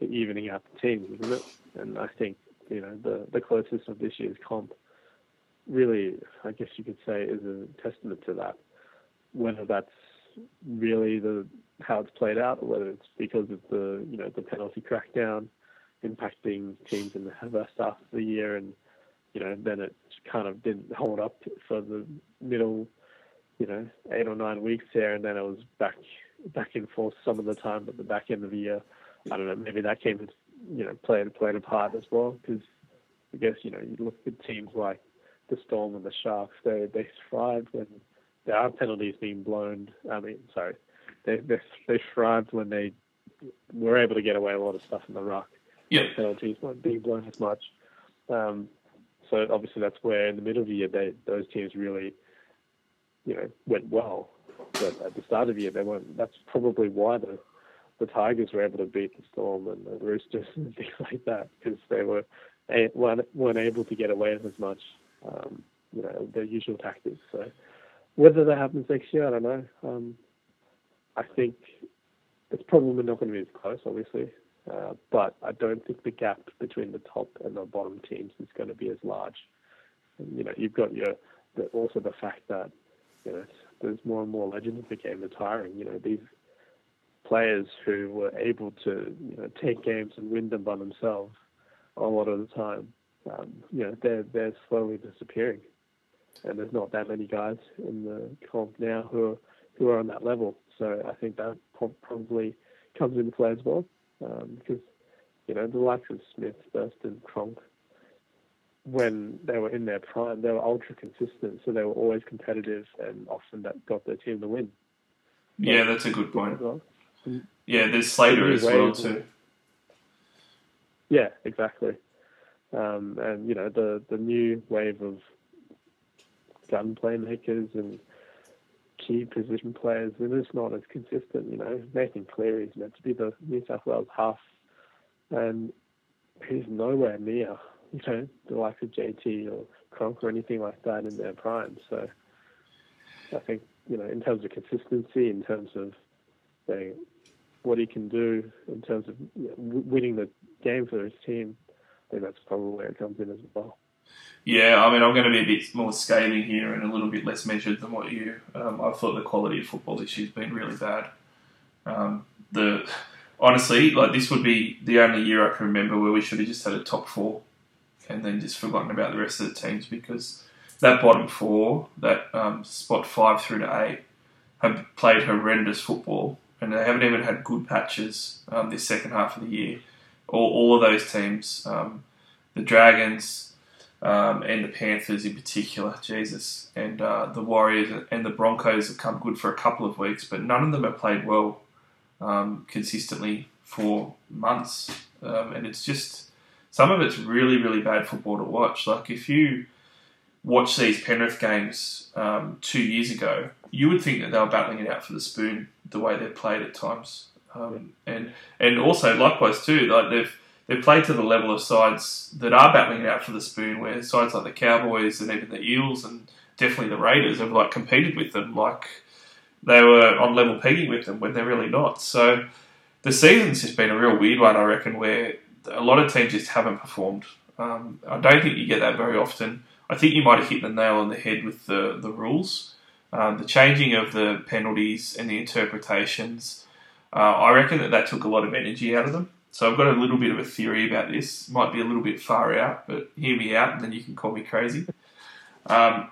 evening out the teams, isn't it? And I think you know the the closest of this year's comp really, I guess you could say, is a testament to that. Whether that's really the how it's played out, or whether it's because of the you know the penalty crackdown impacting teams in the first half of the year, and you know then it kind of didn't hold up for the middle, you know, eight or nine weeks there, and then it was back back in force some of the time, but the back end of the year, I don't know, maybe that came you know played played a part as well because I guess you know you look at teams like the Storm and the Sharks, they they thrived when there are penalties being blown. I mean, sorry, they they they thrived when they were able to get away a lot of stuff in the ruck. Yeah. penalties weren't being blown as much. Um, so obviously that's where in the middle of the year they those teams really, you know, went well. But at the start of the year they weren't. That's probably why the the Tigers were able to beat the Storm and the Roosters and things like that because they were weren't able to get away with as much, um, you know, their usual tactics. So whether that happens next year, I don't know. Um, I think it's probably not going to be as close, obviously, but I don't think the gap between the top and the bottom teams is going to be as large. You know, you've got your the, also the fact that you know there's more and more legends became retiring. You know, these players who were able to you know take games and win them by themselves a lot of the time, um, you know, they're they're slowly disappearing, and there's not that many guys in the comp now who are who are on that level. So I think that probably comes into play as well, um, because you know the likes of Smith, Thurston, Cronk, when they were in their prime, they were ultra consistent, so they were always competitive and often that got their team to win Yeah, that's a good point. well. Yeah, there's Slater as well too. Yeah, exactly. Um, and you know the the new wave of gun playmakers and key position players, and it's not as consistent. You know, Nathan Cleary is meant to be the New South Wales half, and he's nowhere near you know the likes of JT or Cronk or anything like that in their prime. So I think you know in terms of consistency, in terms of you know, what he can do in terms of you know, winning the game for his team. I think that's probably where it comes in as well. Yeah, I mean, I'm going to be a bit more scathing here and a little bit less measured than what you. Um, I thought the quality of football this year's been really bad. Um, the honestly, like this would be the only year I can remember where we should have just had a top four, and then just forgotten about the rest of the teams because that bottom four, that um, spot five through to eight, have played horrendous football, and they haven't even had good patches um, this second half of the year. All, all of those teams, um, the Dragons, um, and the Panthers in particular, Jesus, and uh, the Warriors and the Broncos have come good for a couple of weeks, but none of them have played well um, consistently for months, um, and it's just some of it's really, really bad football to watch. Like if you watch these Penrith games um, two years ago, you would think that they were battling it out for the spoon the way they played at times, um, and and also likewise too, like they've they've played to the level of sides that are battling it out for the spoon, where sides like the Cowboys and even the Eels and definitely the Raiders have like competed with them. Like they were on level pegging with them when they're really not. So the season's just been a real weird one, I reckon, where a lot of teams just haven't performed. Um, I don't think you get that very often. I think you might have hit the nail on the head with the, the rules. Um, the changing of the penalties and the interpretations, uh, I reckon that that took a lot of energy out of them. So I've got a little bit of a theory about this. Might be a little bit far out, but hear me out, and then you can call me crazy. Um,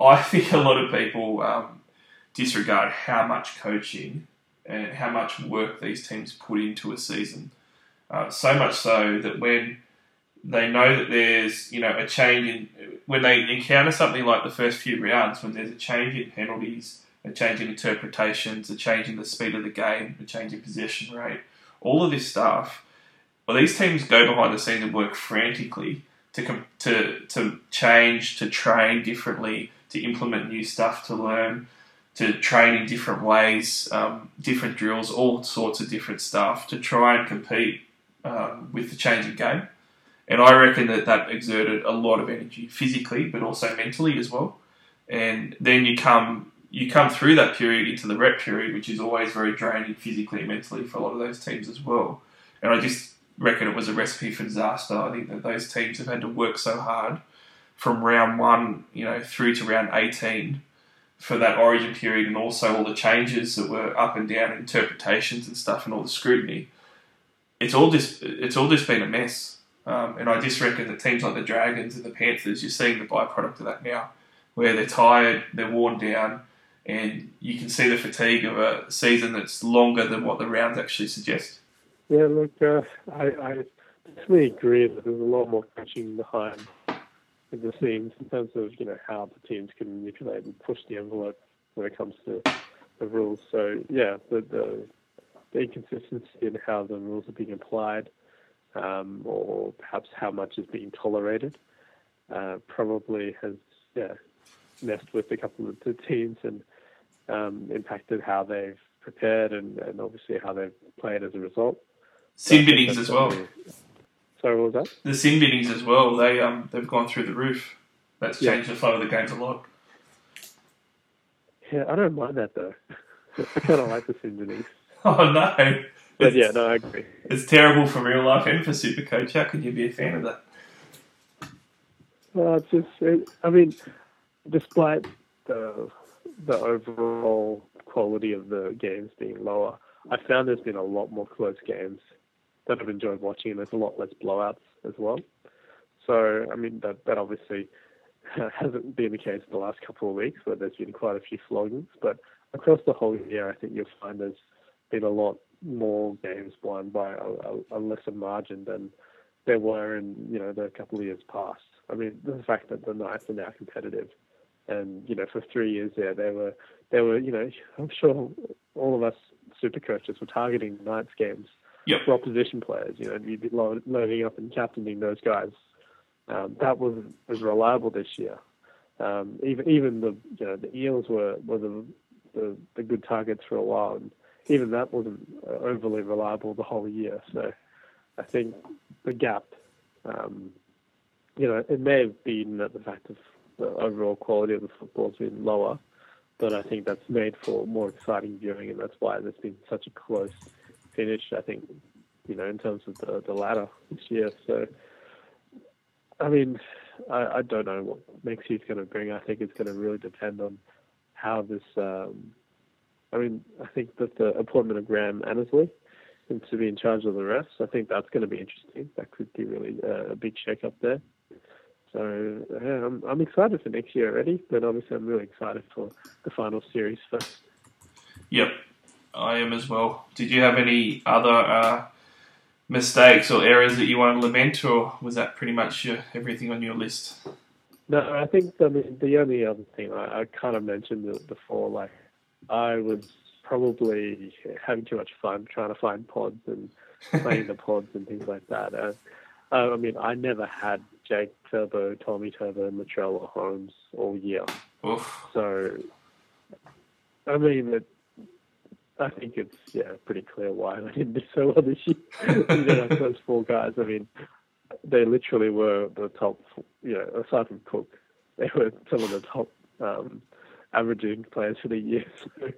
I think a lot of people um, disregard how much coaching and how much work these teams put into a season. Uh, so much so that when they know that there's you know a change in when they encounter something like the first few rounds when there's a change in penalties, a change in interpretations, a change in the speed of the game, a change in possession rate, all of this stuff. Well, these teams go behind the scenes and work frantically to to to change, to train differently, to implement new stuff, to learn, to train in different ways, um, different drills, all sorts of different stuff to try and compete um, with the changing game. And I reckon that that exerted a lot of energy physically, but also mentally as well. And then you come you come through that period into the rep period, which is always very draining physically and mentally for a lot of those teams as well. And I just reckon it was a recipe for disaster. I think that those teams have had to work so hard from round one, you know, through to round eighteen for that origin period, and also all the changes that were up and down interpretations and stuff, and all the scrutiny. It's all just it's all just been a mess. Um, and I just reckon that teams like the Dragons and the Panthers, you're seeing the byproduct of that now, where they're tired, they're worn down, and you can see the fatigue of a season that's longer than what the rounds actually suggest. Yeah, look, uh, I, I definitely agree that there's a lot more coaching behind the scenes in terms of you know how the teams can manipulate and push the envelope when it comes to the rules. So yeah, the the, the inconsistency in how the rules are being applied um, or perhaps how much is being tolerated, uh, probably has yeah, messed with a couple of the teams and um, impacted how they've prepared and, and obviously how they've played as a result. Sin binnings as well. Sorry, what was that? The sin binnings as well. They um they've gone through the roof. That's Yeah. changed the flow of the games a lot. Yeah, I don't mind that though. I kind of like the sin binnings. Oh no! But It's, yeah, no, I agree. it's terrible for real life and for Supercoach. How could you be a fan of that? Well, it's just, it, I mean, despite the the overall quality of the games being lower, I found there's been a lot more close games that I've enjoyed watching, and there's a lot less blowouts as well. So, I mean, that that obviously hasn't been the case in the last couple of weeks, where there's been quite a few floggings. But across the whole year, I think you'll find there's been a lot more games won by a, a, a lesser margin than there were in you know the couple of years past. I mean, the fact that the Knights are now competitive, and you know for three years there, they were they were you know I'm sure all of us super coaches were targeting Knights games Yep. for opposition players. You know, you'd be loading up and captaining those guys. Um, that was was reliable this year. Um, even even the you know the Eels were were the, the the good targets for a while, and even that wasn't uh, overly reliable the whole year. So I think the gap, um, you know, it may have been that the fact of the overall quality of the football has been lower, but I think that's made for more exciting viewing, and that's why there's been such a close finish. I think, you know, in terms of the the ladder this year. So, I mean, I, I don't know what Mexico's going to bring. I think it's going to really depend on how this. Um, I mean, I think that the appointment of Graham Annesley to be in charge of the refs, I think that's going to be interesting. That could be really uh, a big shake up there. So yeah, I'm, I'm excited for next year already, but obviously I'm really excited for the final series first. Yep, I am as well. Did you have any other uh, mistakes or errors that you want to lament, or was that pretty much your, everything on your list? No, I think I mean the only other thing I, I kind of mentioned before, like I was probably having too much fun trying to find pods and playing the pods and things like that. Uh, uh, I mean, I never had Jake Turbo, Tommy Turbo, or Holmes all year. Oof. So, I mean, it, I think it's yeah pretty clear why they didn't do so well this year. you know, those four guys. I mean, they literally were the top. You know, aside from Cook, they were some of the top um, averaging players for the year.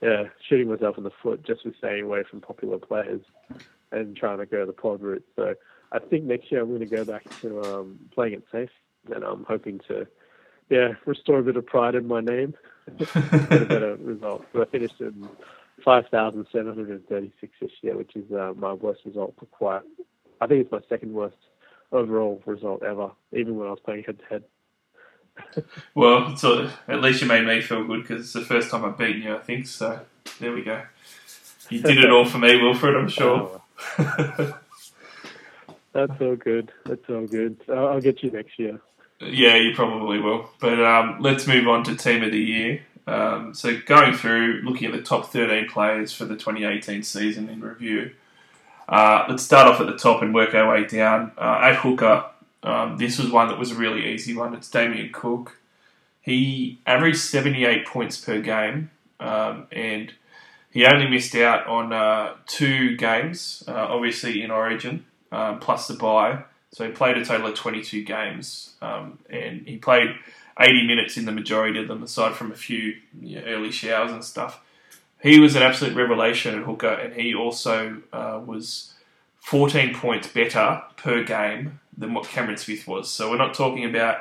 So, yeah, shooting myself in the foot just for staying away from popular players and trying to go the pod route. So I think next year I'm going to go back to um, playing it safe, and I'm hoping to, yeah, restore a bit of pride in my name, get a better result. So I finished in 5,736 this year, which is uh, my worst result for quite. I think it's my second worst overall result ever, even when I was playing head to head. Well, so at least you made me feel good because it's the first time I've beaten you, I think. So there we go. You did it all for me, Wilfred. I'm sure. That's all good. That's all good. I'll, I'll get you next year. Yeah, you probably will. But um, let's move on to team of the year. Um, so going through, looking at the top 13 players for the 2018 season in review. Uh, let's start off at the top and work our way down. Uh, at hooker, um, this was one that was a really easy one. It's Damien Cook. He averaged 78 points per game, um, and he only missed out on uh, two games, uh, obviously in Origin, um, plus the bye. So he played a total of 22 games, um, and he played 80 minutes in the majority of them, aside from a few you know, early showers and stuff. He was an absolute revelation at hooker, and he also uh, was 14 points better per game than what Cameron Smith was. So we're not talking about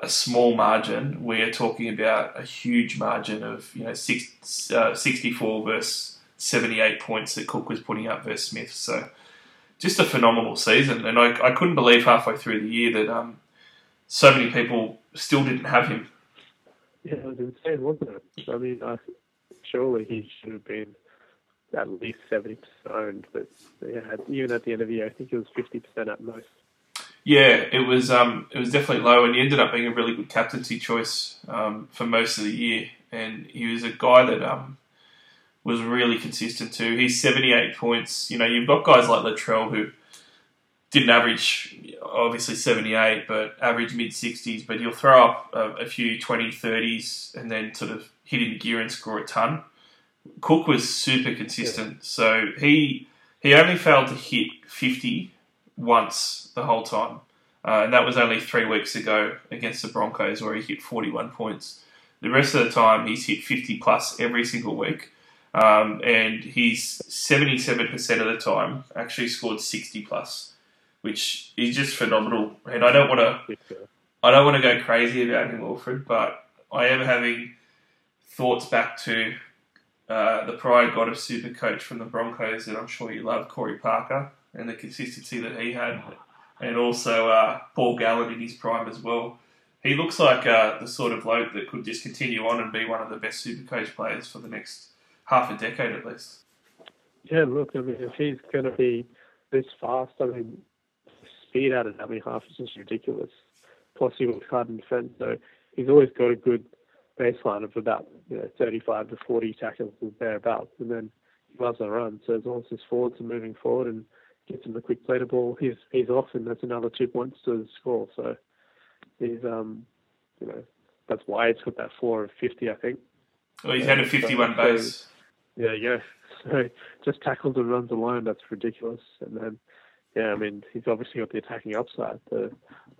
a small margin. We are talking about a huge margin of you know six, uh, 64 versus 78 points that Cook was putting up versus Smith. So just a phenomenal season, and I, I couldn't believe halfway through the year that um, so many people still didn't have him. Yeah, it was insane, wasn't it? I mean, I, surely he should have been at least 70% owned, but yeah, even at the end of the year, I think it was 50% at most. Yeah, it was um, it was definitely low, and he ended up being a really good captaincy choice um, for most of the year. And he was a guy that um, was really consistent too. He's seventy eight points. You know, you've got guys like Latrell who didn't average obviously seventy eight, but average mid sixties. But he'll throw up a, a few 20, 30s and then sort of hit into gear and score a ton. Cook was super consistent, so he he only failed to hit fifty once the whole time. Uh, and that was only three weeks ago against the Broncos, where he hit 41 points. The rest of the time, he's hit 50 plus every single week. Um, and he's 77% of the time actually scored 60 plus, which is just phenomenal. And I don't want to, I don't want to go crazy about him, Wilfred, but I am having thoughts back to uh, the prior god of super coach from the Broncos that I'm sure you love, Corey Parker, and the consistency that he had, and also uh, Paul Gallen in his prime as well. He looks like uh, the sort of bloke that could just continue on and be one of the best super coach players for the next half a decade at least. Yeah, look, I mean, if he's going to be this fast, I mean, speed out of that half is just ridiculous. Plus, he works hard in defence, so he's always got a good baseline of about you know 35 to 40 tackles and thereabouts, and then he loves a run. So as long as his forwards are moving forward and gets him the quick play to ball, he's he's off, and that's another two points to the score. So he's um you know that's why he's got that floor of 50, I think. Well, he's had a 51 So- base. Yeah, yeah. So just tackles and runs alone, that's ridiculous. And then, yeah, I mean, he's obviously got the attacking upside, the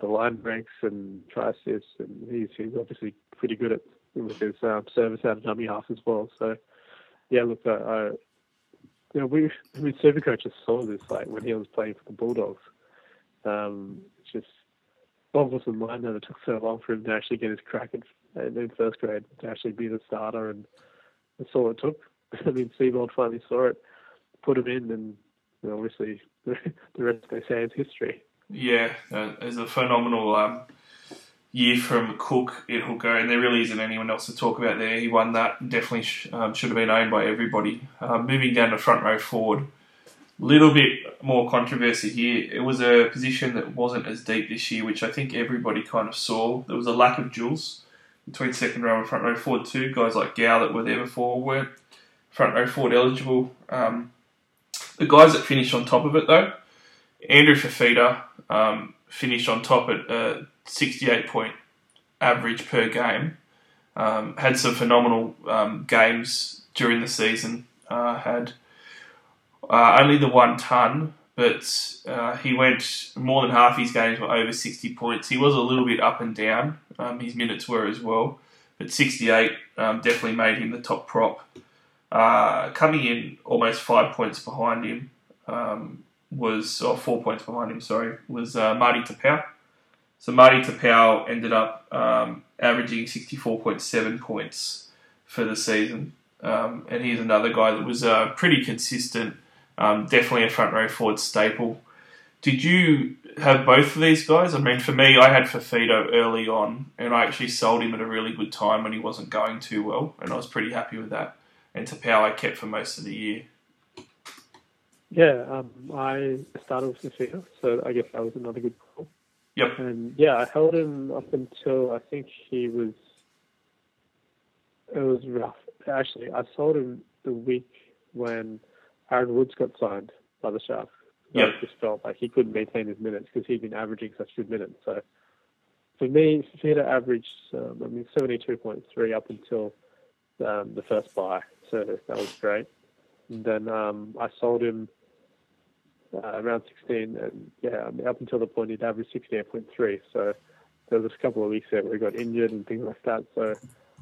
the line breaks and try assists, and he's he's obviously pretty good at with his um, service out of dummy half as well. So, yeah, look, I, I you know, we I mean, Supercoach just saw this like when he was playing for the Bulldogs. Um, it's just boggles the mind that it took so long for him to actually get his crack in, in first grade to actually be the starter, and that's all it took. I mean, Seibold finally saw it, put him in, and you know, obviously the rest they say is history. Yeah, uh, it's a phenomenal um, year from Cook at hooker, and there really isn't anyone else to talk about there. He won that. Definitely sh- um, should have been owned by everybody. Um, moving down to front row forward, little bit more controversy here. It was a position that wasn't as deep this year, which I think everybody kind of saw. There was a lack of duels between second row and front row forward too. Guys like Gow that were there before weren't front row forward eligible. Um, the guys that finished on top of it though, Andrew Fifita um, finished on top at a 68 point average per game. Um, had some phenomenal um, games during the season. Uh, had uh, only the one ton, but uh, he went more than half his games were over 60 points. He was a little bit up and down. Um, his minutes were as well, but 68, um, definitely made him the top prop. Uh, coming in almost five points behind him um, was, or four points behind him, sorry, was uh, Marty Taupau. So Marty Taupau ended up um, averaging 64.7 points for the season. Um, and he's another guy that was uh, pretty consistent, um, definitely a front row forward staple. Did you have both of these guys? I mean, for me, I had Fifita early on, and I actually sold him at a really good time when he wasn't going too well, and I was pretty happy with that. And Taupau I kept for most of the year. Yeah, um, I started with Fifita, so I guess that was another good call. Yep. And yeah, I held him up until I think he was. It was rough. Actually, I sold him the week when Aaron Woods got signed by the Sharks. Yep. I just felt like he couldn't maintain his minutes because he'd been averaging such good minutes. So for me, Fifita averaged, um, I mean, 72.3 up until um, the first buy. So that was great. And then um, I sold him uh, around 16, and yeah, I mean, up until the point he'd averaged 68.3. So there was a couple of weeks there where he got injured and things like that. So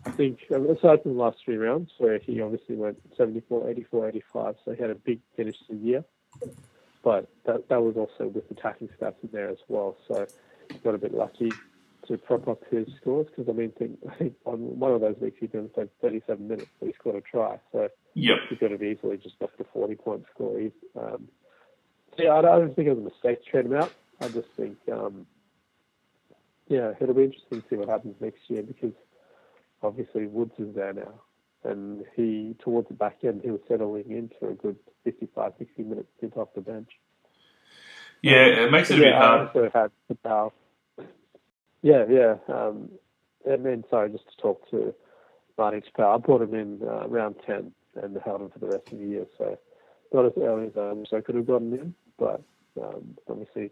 I think, um, aside from the last three rounds, where he obviously went 74, 84, 85, so he had a big finish to the year. But that that was also with attacking stats in there as well. So he got a bit lucky to prop up his scores because I mean, think, I think on one of those weeks he didn't play 37 minutes, but he scored a try. So Yep. he could have easily just left a 40 point score. He's, um, so yeah, I don't, I don't think it was a mistake to trade him out. I just think, um, yeah, it'll be interesting to see what happens next year because obviously Woods is there now. And he, towards the back end, he was settling into a good 55, 60 minutes stint off the bench. Yeah, it makes it a bit yeah, I hard. also had the power. Yeah, yeah. Um, and then, sorry, just to talk to Martin Chappelle, I brought him in uh, round 10 and held him for the rest of the year. So not as early as I wish I could have gotten in, but um, obviously,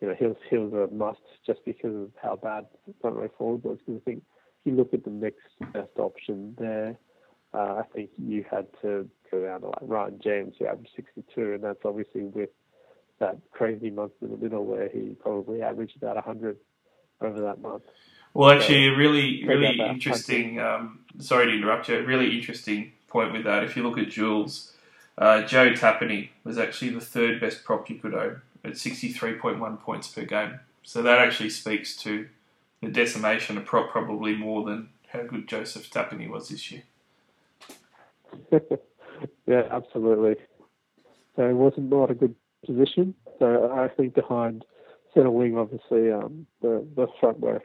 you know, he was, he was a must just because of how bad front row forward was. Because I think you look at the next best option there, uh, I think you had to go down to like Ryan James, who averaged 62, and that's obviously with that crazy month in the middle where he probably averaged about 100 over that month. Well, actually, a really, really interesting. Um, sorry to interrupt you. Really interesting point with that. If you look at duals, uh, Joe Tapine was actually the third best prop you could own at sixty-three point one points per game. So that actually speaks to the decimation of prop probably more than how good Joseph Tapine was this year. yeah, absolutely. So it wasn't not a good position. So I think behind centre wing, obviously, um, the the front row,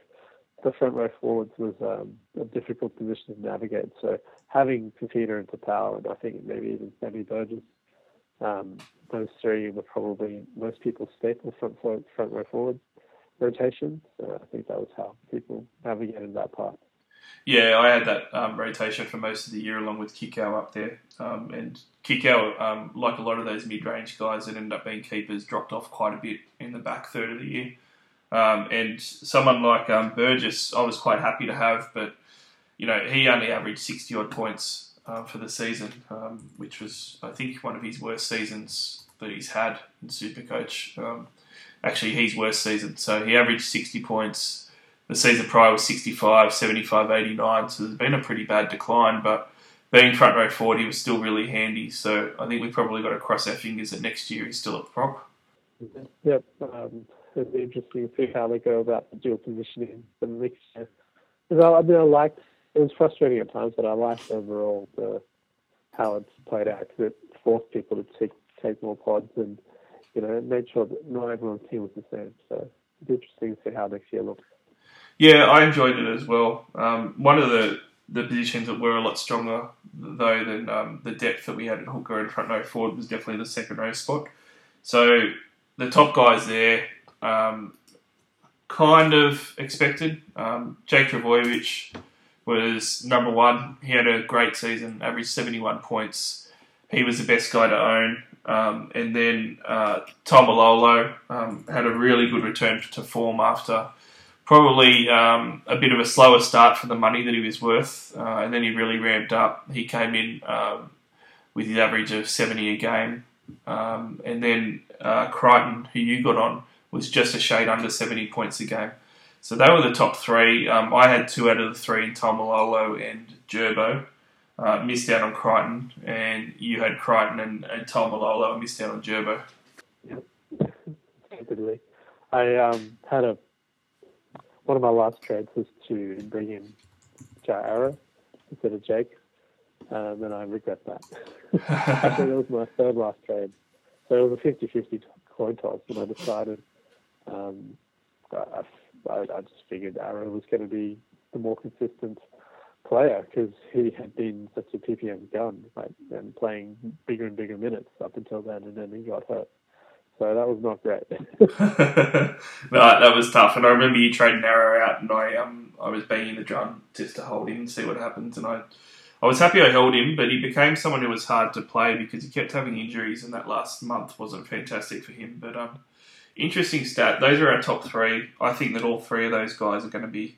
the front row forwards was um, a difficult position to navigate. So having Fifita and Taupau, and I think maybe even Sammy Burgess, um, those three were probably most people's staple front front row forward rotations. So I think that was how people navigated that part. Yeah, I had that um, rotation for most of the year along with Kikau up there. Um, and Kikau, um, like a lot of those mid range guys that ended up being keepers, dropped off quite a bit in the back third of the year. Um, and someone like um, Burgess, I was quite happy to have, but you know he only averaged 60 odd points uh, for the season, um, which was, I think, one of his worst seasons that he's had in Supercoach. Um, actually, his worst season. So he averaged 60 points. The season prior was 65, 75, 89. So there's been a pretty bad decline, but being front row forward, he was still really handy. So I think we've probably got to cross our fingers that next year he's still at prop. Yep. Um, it'd be interesting to see how they go about the dual positioning for the next year. Because I, I mean, I liked. It was frustrating at times, but I liked overall the how it's played out because it forced people to take take more pods and you know made sure that not everyone's team was the same. So it'd be interesting to see how next year looks. Yeah, I enjoyed it as well. Um, one of the, the positions that were a lot stronger, though, than um, the depth that we had in hooker and front row forward was definitely the second row spot. So the top guys there, um, kind of expected. Um, Jake Trbojevic was number one. He had a great season, averaged 71 points. He was the best guy to own. Um, and then uh, Tom um, had a really good return to form after probably um, a bit of a slower start for the money that he was worth, uh, and then he really ramped up. He came in um, with his average of 70 a game, um, and then uh, Crichton, who you got on, was just a shade under 70 points a game. So they were the top three. Um, I had two out of the three in Taumalolo and Gerbo. Uh, missed out on Crichton, and you had Crichton and, and Taumalolo and missed out on Gerbo. stupidly. I um, had a one of my last trades was to bring in Jai instead of Jake, um, and I regret that. Actually, that was my third last trade. So it was a 50-50 coin toss, and I decided um, I, I, I just figured Arrow was going to be the more consistent player because he had been such a PPM gun, right, and playing bigger and bigger minutes up until then, and then he got hurt. So that was not great. no, that was tough, and I remember you trading Arrow out, and I um I was banging the drum just to hold him and see what happens, and I I was happy I held him, but he became someone who was hard to play because he kept having injuries, and that last month wasn't fantastic for him. But um, interesting stat. Those are our top three. I think that all three of those guys are going to be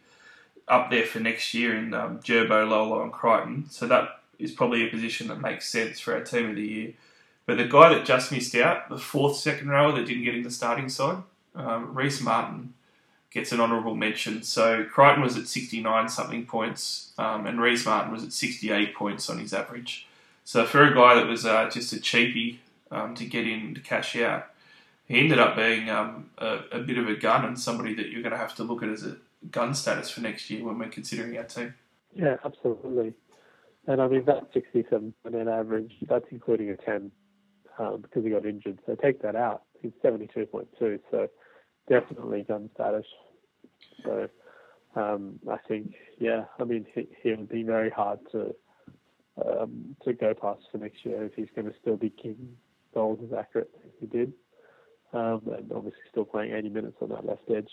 up there for next year in um, Gerbo, Lolo, and Crichton. So that is probably a position that makes sense for our team of the year. But the guy that just missed out, the fourth second rower that didn't get in the starting side, um, Reese Martin, gets an honourable mention. So Crichton was at 69 something points, um, and Reese Martin was at 68 points on his average. So for a guy that was uh, just a cheapie um, to get in to cash out, he ended up being um, a, a, bit of a gun and somebody that you're going to have to look at as a gun status for next year when we're considering our team. Yeah, absolutely. And I mean, that 67 point average, that's including a 10 um, because he got injured. So take that out. He's 72.2. So definitely gun status. So um, I think, yeah, I mean, he, he would be very hard to um, to go past for next year if he's going to still be kicking goals as accurate as he did. Um, and obviously still playing 80 minutes on that left edge.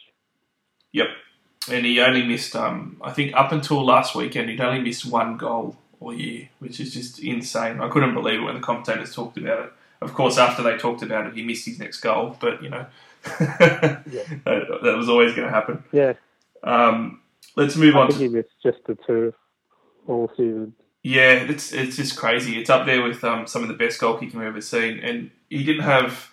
Yep. And he only missed, um, I think, up until last weekend, he'd only missed one goal all year, which is just insane. I couldn't believe it when the commentators talked about it. Of course, after they talked about it, he missed his next goal, but you know, that, that, was always going to happen. Yeah. Um, let's move I on. Think to, he missed just the two all season. Yeah, it's it's just crazy. It's up there with um, some of the best goal kicking we've ever seen, and he didn't have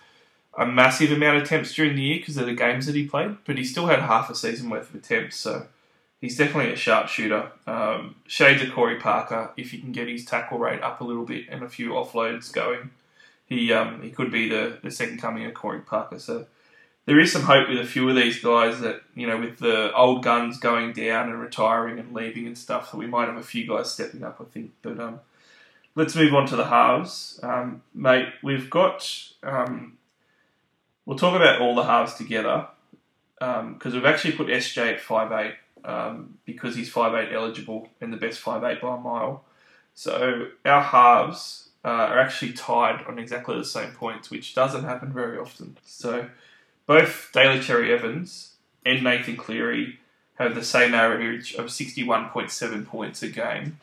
a massive amount of attempts during the year because of the games that he played, but he still had half a season worth of attempts. So he's definitely a sharpshooter. Um, shades of Corey Parker if he can get his tackle rate up a little bit and a few offloads going he um, he could be the, the second coming of Corey Parker. So there is some hope with a few of these guys that you know with the old guns going down and retiring and leaving and stuff that we might have a few guys stepping up. I think, but um, let's move on to the halves, um, mate. We've got um, we'll talk about all the halves together because um, we've actually put SJ at five eight um, because he's five eight eligible and the best five eight by a mile. So our halves uh, are actually tied on exactly the same points, which doesn't happen very often. So both Daly Cherry Evans and Nathan Cleary have the same average of 61.7 points a game.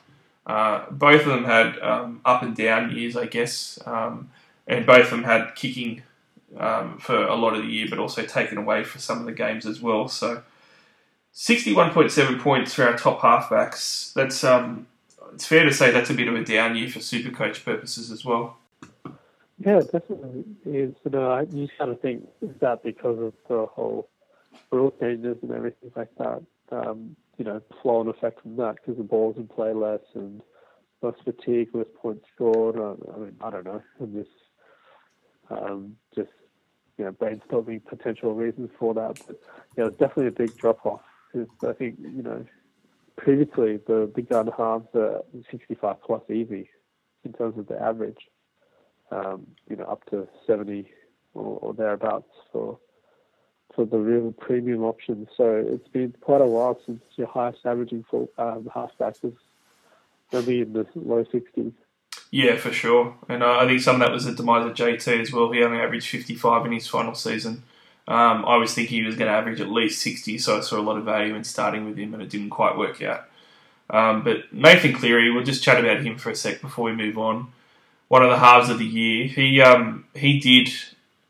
Uh, both of them had um, up and down years, I guess, um, and both of them had kicking um, for a lot of the year, but also taken away for some of the games as well. So 61.7 points for our top halfbacks. That's um, it's fair to say that's a bit of a down year for super coach purposes as well. Yeah, definitely is. You know, I you kind of think that because of the whole rule changes and everything like that. Um, you know, flow and effect from that because the ball's in play less and less fatigue, less points scored. I mean, I don't know. I'm just, um, just you know, brainstorming potential reasons for that. But yeah, it's definitely a big drop off. I think you know previously the big gun halves are 65 plus easy in terms of the average. Um, you know, up to 70 or, or, thereabouts for for the real premium options. So it's been quite a while since your highest averaging full um, halfback was only in the low 60s. Yeah, for sure. And uh, I think some of that was the demise of JT as well. He only averaged 55 in his final season. Um, I was thinking he was going to average at least 60, so I saw a lot of value in starting with him, and it didn't quite work out. Um, but Nathan Cleary, we'll just chat about him for a sec before we move on. One of the halves of the year, he um, he did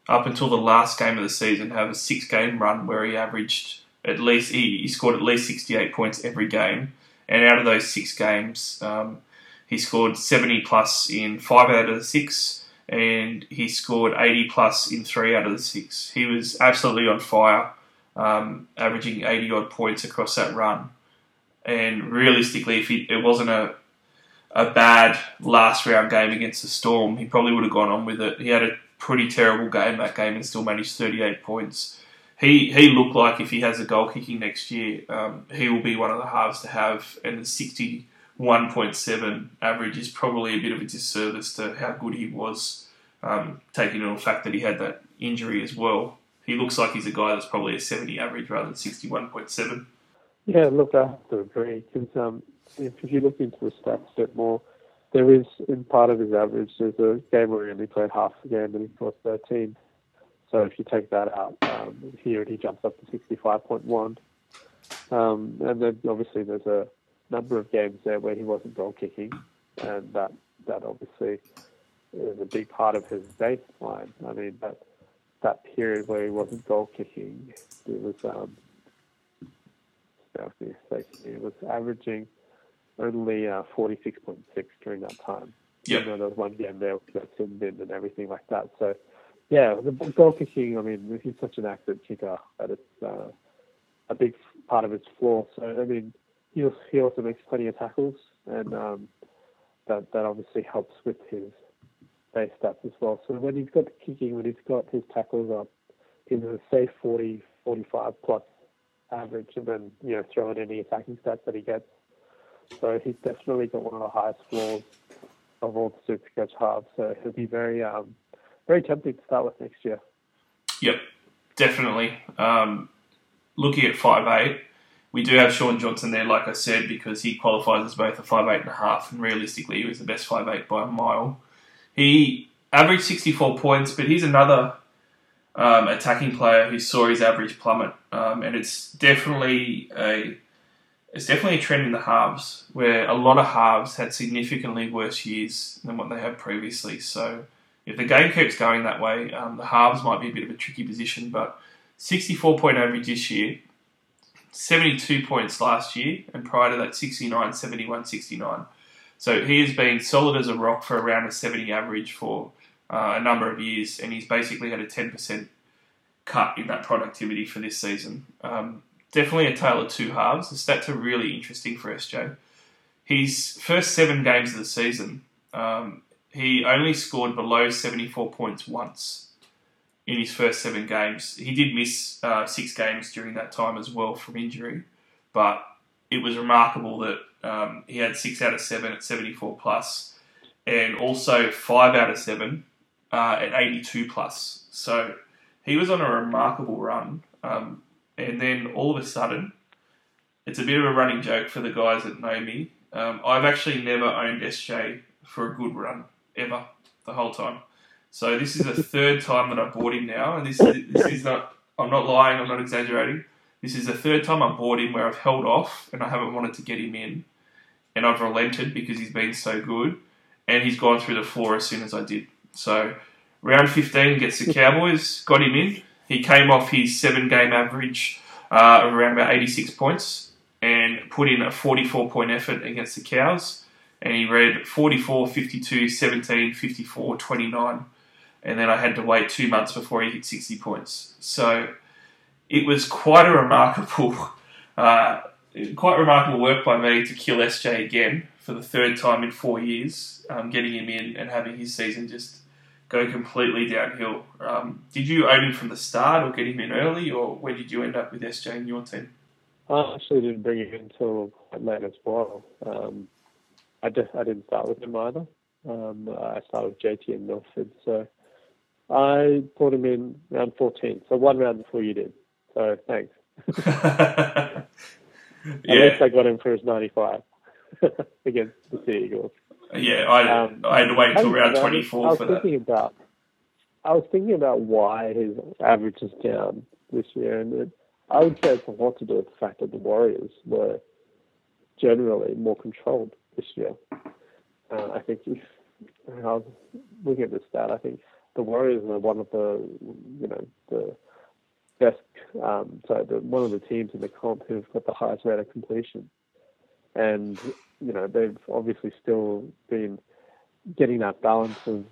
up until the last game of the season have a six game run where he averaged at least he, he scored at least 68 points every game, and out of those six games, um, he scored 70 plus in five out of the six and he scored 80 plus in three out of the six. He was absolutely on fire. um, averaging 80 odd points across that run. And realistically, if he, it wasn't a a bad last round game against the Storm, he probably would have gone on with it. He had a pretty terrible game that game and still managed 38 points. He he looked like if he has a goal kicking next year, um, he will be one of the halves to have. And the 61.7 average is probably a bit of a disservice to how good he was, um, taking into the fact that he had that injury as well. He looks like he's a guy that's probably a 70 average rather than 61.7. Yeah, look, I have to agree because um, if, if you look into the stats a bit more, there is in part of his average. There's a game where he only played half the game and he scored 13. So if you take that out, um, here he jumps up to 65.1. Um, and then obviously there's a number of games there where he wasn't goal kicking, and that that obviously is a big part of his baseline. I mean that that period where he wasn't goal kicking, it was um, he was averaging only uh, 46.6 during that time. Yep. You know, there was one game there got sin bin and everything like that. So, yeah, the goal kicking, I mean, he's such an active kicker that it's uh, a big part of his flaw. So, I mean, he also, he also makes plenty of tackles, and um, that, that obviously helps with his base stats as well. So, when he's got the kicking, when he's got his tackles up he's a safe 40, 45 plus average, and then, you know, throw in any attacking stats that he gets, so he's definitely got one of the highest floors of all the Supercoach halves. So he'll be very, um, very tempting to start with next year. Yep, definitely. Um, looking at five eight, we do have Shaun Johnson there, like I said, because he qualifies as both a five eight and a half, and realistically, he was the best five eight by a mile. He averaged sixty four points, but he's another um, attacking player who saw his average plummet, um, and it's definitely a it's definitely a trend in the halves where a lot of halves had significantly worse years than what they had previously. So if the game keeps going that way, um, the halves might be a bit of a tricky position. But 64 point average this year, 72 points last year, and prior to that, 69, 71, 69. So he has been solid as a rock for around a 70 average for uh, a number of years, and he's basically had a 10% cut in that productivity for this season. Um, definitely a tale of two halves. The stats are really interesting for SJ. His first seven games of the season, um, he only scored below 74 points once in his first seven games. He did miss uh, six games during that time as well from injury, but it was remarkable that um, he had six out of seven at 74 plus, and also five out of seven uh, at 82 plus. So he was on a remarkable run. Um, and then all of a sudden, it's a bit of a running joke for the guys that know me. Um, I've actually never owned SJ for a good run ever, the whole time. So this is the third time that I bought him now, and this this is not. I'm not lying. I'm not exaggerating. This is the third time I bought him where I've held off and I haven't wanted to get him in, and I've relented because he's been so good, and he's gone through the floor as soon as I did. So round 15 gets the Cowboys, got him in, he came off his seven game average uh, of around about 86 points and put in a 44 point effort against the Cows. And he read 44, 52, 17, 54, 29. And then I had to wait two months before he hit 60 points. So it was quite a remarkable, uh, quite remarkable work by me to kill SJ again for the third time in four years, um, getting him in and having his season just go completely downhill. Um, did you own him from the start or get him in early, or when did you end up with SJ in your team? I actually didn't bring him in until quite late as well. Um, I, didn't start with him either. Um, I started with JT and Milford, so I brought him in round 14, so one round before you did. So thanks. yeah. At least I got him for his 95 against the Sea Eagles. Yeah, I, Um, I had to wait until round I- 24 I was for that. thinking about. I was thinking about why his average is down this year, and it, I would say it's a lot to do with the fact that the Warriors were generally more controlled this year. Uh, I think if I was looking at the stat, I think the Warriors are one of the you know the best, um, sorry, the, one of the teams in the comp who've got the highest rate of completion, and you know they've obviously still been getting that balance of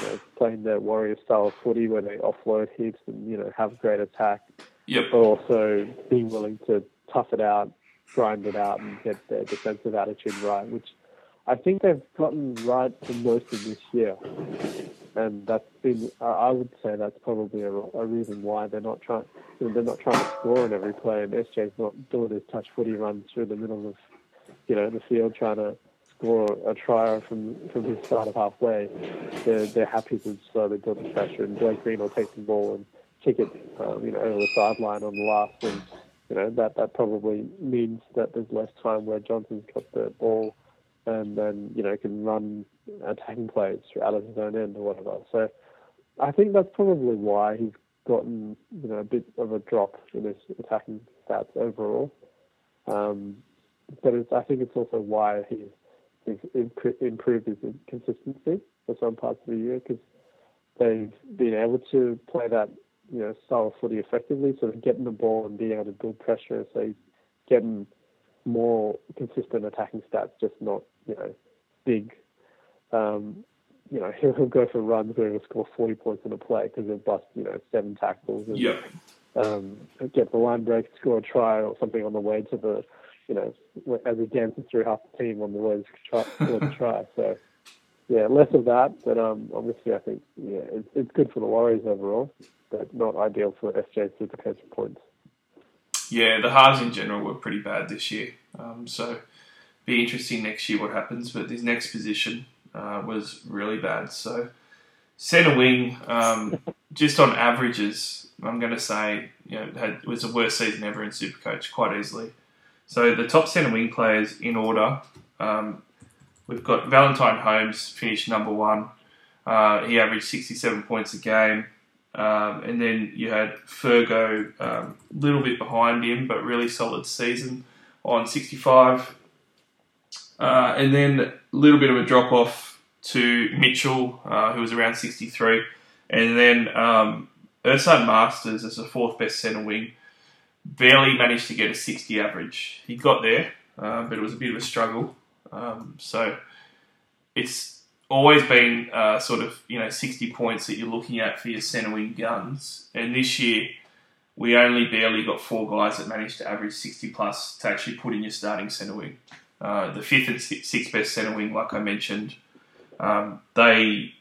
you know, playing their warrior style of footy where they offload heaps and you know have great attack, Yep. but also being willing to tough it out, grind it out, and get their defensive attitude right, which I think they've gotten right for most of this year. And that's been, I would say that's probably a, a reason why they're not trying, you know, they're not trying to score on every play, and SJ's not doing his touch footy runs through the middle of, you know, the field trying to score a try from from his start of halfway. They're they're happy to slowly build the pressure, and Blake Green will take the ball and kick it, um, you know, over the sideline on the last swing. You know that that probably means that there's less time where Johnson's got the ball, and then you know can run attacking plays out of his own end or whatever. So I think that's probably why he's gotten you know a bit of a drop in his attacking stats overall. Um, but I think it's also why he's, he's impro- improved his consistency for some parts of the year because they've been able to play that you know style footy effectively, sort of getting the ball and being able to build pressure. So he's getting more consistent attacking stats, just not you know big. Um, you know he'll, he'll go for runs where he'll score 40 points in a play because he'll bust you know seven tackles and um, get the line break, score a try or something on the way to the, you know, as he dances through half the team on the way to try, score the try. So, yeah, less of that, but um, obviously I think yeah, it's, it's good for the Warriors overall, but not ideal for SJ Supercoach points. Yeah, the halves in general were pretty bad this year. Um, so be interesting next year what happens. But this next position uh, was really bad. So centre wing, um, just on averages, I'm going to say you know had it was the worst season ever in Supercoach quite easily. So the top centre wing players in order. Um, we've got Valentine Holmes finished number one. Uh, he averaged 67 points a game. Um, and then you had Fergo a um, little bit behind him, but really solid season on 65. Uh, and then a little bit of a drop off to Mitchell, uh, who was around 63. And then um, Marsters as the fourth best centre wing, barely managed to get a 60 average. He got there, uh, but it was a bit of a struggle. Um, so it's always been uh, sort of you know 60 points that you're looking at for your centre wing guns, and this year we only barely got four guys that managed to average 60 plus to actually put in your starting centre wing. Uh, the fifth and sixth best centre wing, like I mentioned, um, they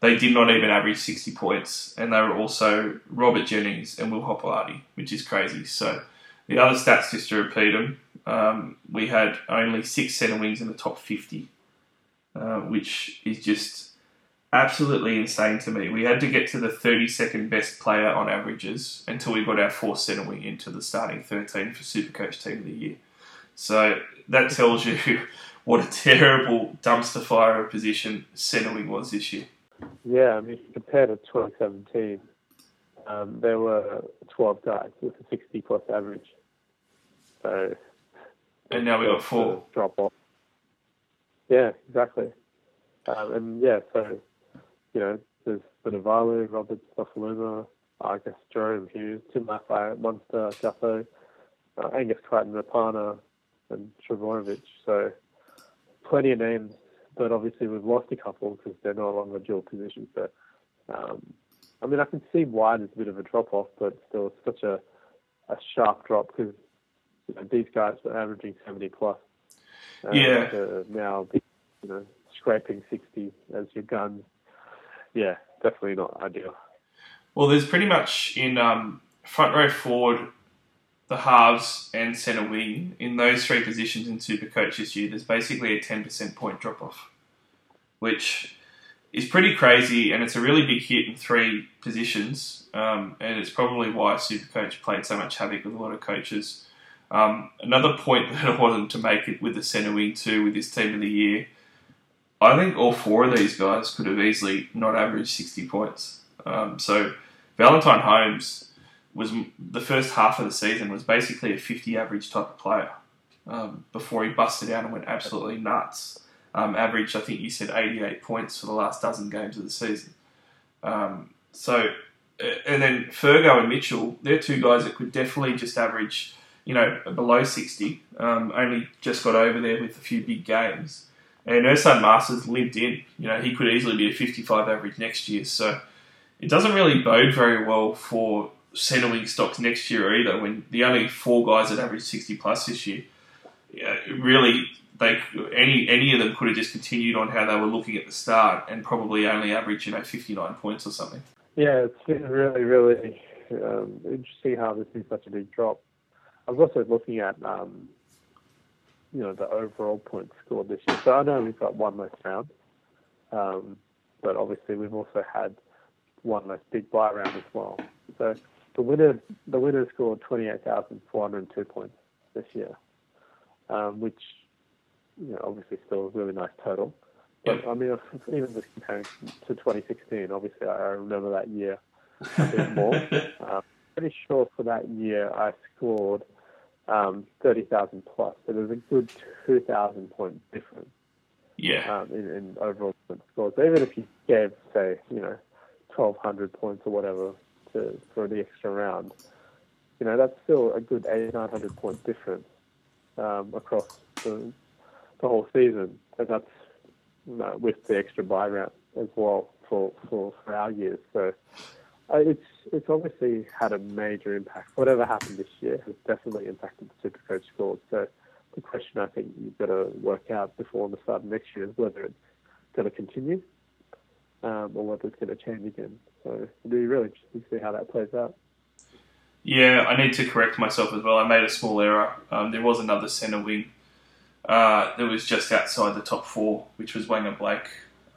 they did not even average 60 points, and they were also Robert Jennings and Will Hopoate, which is crazy. So the other stats, just to repeat them, um, we had only six centre wings in the top 50 uh, which is just absolutely insane to me. We had to get to the 32nd best player on averages until we got our fourth centre wing into the starting 13 for Supercoach Team of the Year. So that tells you what a terrible dumpster fire of position centre wing was this year. Yeah, I mean, compared to 2017, um, there were 12 guys with a 60 plus average. So, And now we've got four. drop off. Yeah, exactly. Um, and yeah, so you know, there's Benavalu, Robert Stofaluma, I guess Jerome Hughes, Tim Lafayette, Munster, Gutho, uh, Angus Crichton, Rapana, and Trbojevic. So plenty of names, but obviously we've lost a couple because they're no longer dual positions. But um, I mean, I can see why there's a bit of a drop off, but still, it's such a a sharp drop because you know, these guys were averaging 70 plus. And Yeah. to now, be, you know, scraping 60 as your guns. Yeah, definitely not ideal. Well, there's pretty much in um, front row forward, the halves and centre wing, in those three positions in Supercoach this year, there's basically a 10% point drop off, which is pretty crazy and it's a really big hit in three positions. Um, and it's probably why Supercoach played so much havoc with a lot of coaches. Um, another point that I wanted to make it with the centre wing too, with this team of the year, I think all four of these guys could have easily not averaged 60 points. Um, so Valentine Holmes was the first half of the season was basically a 50 average type of player um, before he busted out and went absolutely nuts. Um, I think you said 88 points for the last dozen games of the season. Um, so, and then Fergo and Mitchell, they're two guys that could definitely just average, you know, below 60. Um, only just got over there with a few big games. And Esan Marsters lived in. You know, he could easily be a 55 average next year. So it doesn't really bode very well for centre wing stocks next year either. When the only four guys that averaged sixty plus this year, yeah, really they any any of them could have just continued on how they were looking at the start and probably only average you know fifty nine points or something. Yeah, it's been really, really um, interesting how there's been such a big drop. I was also looking at, um, you know, the overall points scored this year. So I know we've got one less round, um, but obviously we've also had one less big buy round as well. So the winner, the winner scored twenty eight thousand four hundred two points this year, um, which, you know, obviously still a really nice total. But I mean, even just comparing to 2016, obviously I remember that year a bit more. um, pretty sure for that year I scored um, 30,000 plus. So there's a good 2,000 point difference Yeah, um, in, in overall scores. So even if you gave, say, you know, 1,200 points or whatever to, for the extra round, you know, that's still a good 800, 900 point difference um, across the, the whole season. And that's you know, with the extra buy round as well for, for, for our years. So uh, it's it's obviously had a major impact. Whatever happened this year has definitely impacted the Supercoach scores. So the question I think you've got to work out before the start of next year is whether it's going to continue um, or whether it's going to change again. So it'll be really interesting to see how that plays out. yeah. I need to correct myself as well. I made a small error. Um, there was another centre wing uh, that was just outside the top four, which was Wanger Blake.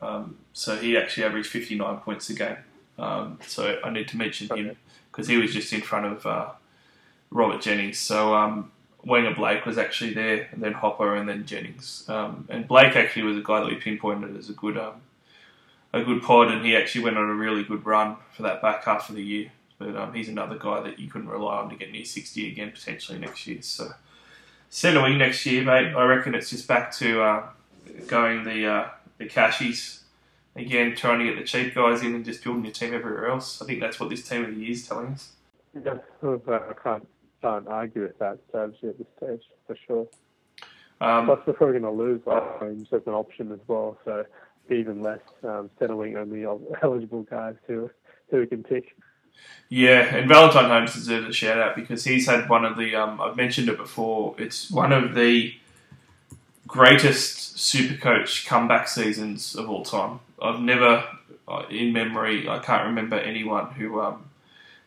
Um, so he actually averaged fifty nine points a game. Um, so I need to mention him because he was just in front of uh, Robert Jennings. So um, Wenger Blake was actually there, and then Hopper, and then Jennings. Um, and Blake actually was a guy that we pinpointed as a good um, a good pod, and he actually went on a really good run for that back half of the year. But um, he's another guy that you couldn't rely on to get near sixty again potentially next year. So centre wing next year, mate. I reckon it's just back to uh, going the uh, the cashies again, trying to get the cheap guys in and just building your team everywhere else. I think that's what this team of the year is telling us. Yeah, I can't can't argue with that strategy at this stage for sure. Um, Plus, we're probably going to lose Orange as an option as well, so even less um, centre wing only eligible guys who who we can pick. Yeah, and Valentine Holmes deserves a shout out because he's had one of the. Um, I've mentioned it before. It's one of the greatest Supercoach comeback seasons of all time. I've never, uh, in memory, I can't remember anyone who um,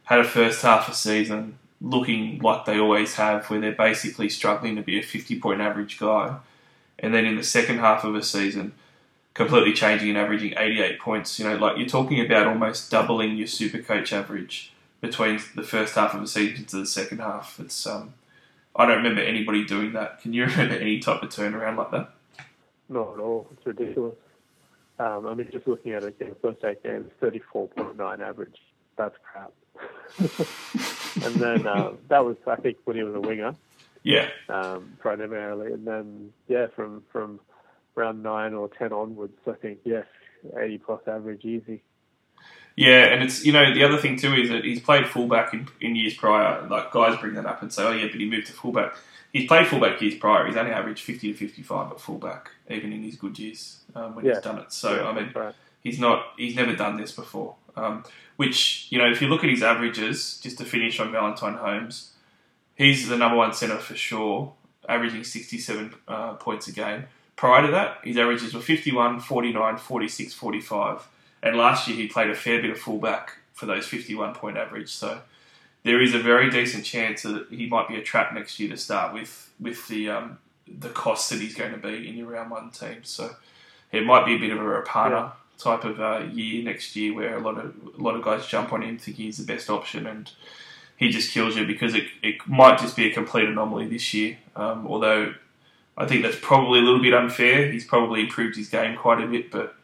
had a first half of a season looking like they always have, where they're basically struggling to be a fifty-point average guy, and then in the second half of a season, completely changing and averaging 88 points. You know, like you're talking about almost doubling your super coach average between the first half of a season to the second half. It's um, I don't remember anybody doing that. Can you remember any type of turnaround like that? Not at all. It's ridiculous. Um, I mean, just looking at it, the first eight games, 34.9 average. That's crap. and then um, that was, I think, when he was a winger, Yeah, um, primarily. And then, yeah, from from round nine or ten onwards, I think, yes, 80 plus average, easy. yeah, and it's you know the other thing too is that he's played fullback in, in years prior. Like guys bring that up and say, oh yeah, but he moved to fullback. He's played fullback years prior. He's only averaged 50 to 55 at fullback, even in his good years um, when Yeah. he's done it. So I mean, Right. He's not. He's never done this before. Um, which you know, if you look at his averages, just to finish on Valentine Holmes, he's the number one centre for sure, averaging 67 uh, points a game. Prior to that, his averages were 51, 49, 46, 45. And last year, he played a fair bit of fullback for those 51 point average. So there is a very decent chance that he might be a trap next year to start with, with the um, the cost that he's going to be in your round one team. So it might be a bit of a Rapana Yeah. type of uh, year next year where a lot of a lot of guys jump on him thinking he's the best option and he just kills you because it, it might just be a complete anomaly this year. Um, although I think that's probably a little bit unfair. He's probably improved his game quite a bit, but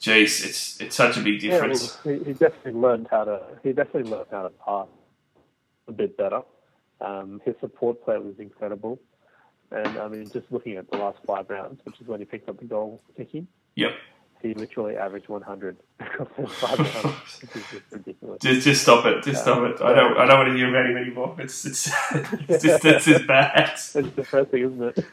geez, it's it's such a big Yeah, difference. he, he definitely learned how to. He definitely learned how to pass a bit better. Um, his support play was incredible, and I mean, just looking at the last five rounds, which is when he picked up the goal kicking, Yep. He literally averaged 100 across those five rounds, which is just. Just, stop it. Just stop it. I don't. I don't want to hear about him anymore. It's it's it's just it's just bad. It's depressing, isn't it?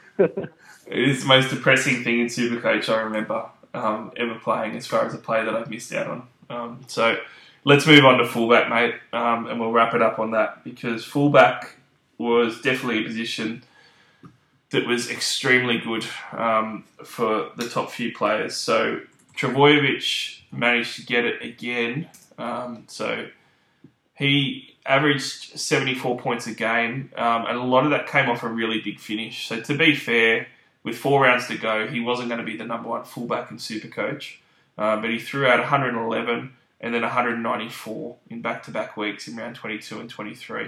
It is the most depressing thing in Supercoach I remember um, ever playing, as far as a play that I've missed out on. Um, so let's move on to fullback, mate, um, and we'll wrap it up on that because fullback was definitely a position that was extremely good um, for the top few players. So Trbojevic managed to get it again. Um, so he averaged 74 points a game, um, and a lot of that came off a really big finish. So to be fair, with four rounds to go, he wasn't going to be the number one fullback in Supercoach, uh, but he threw out 111 and then 194 in back-to-back weeks in round 22 and 23.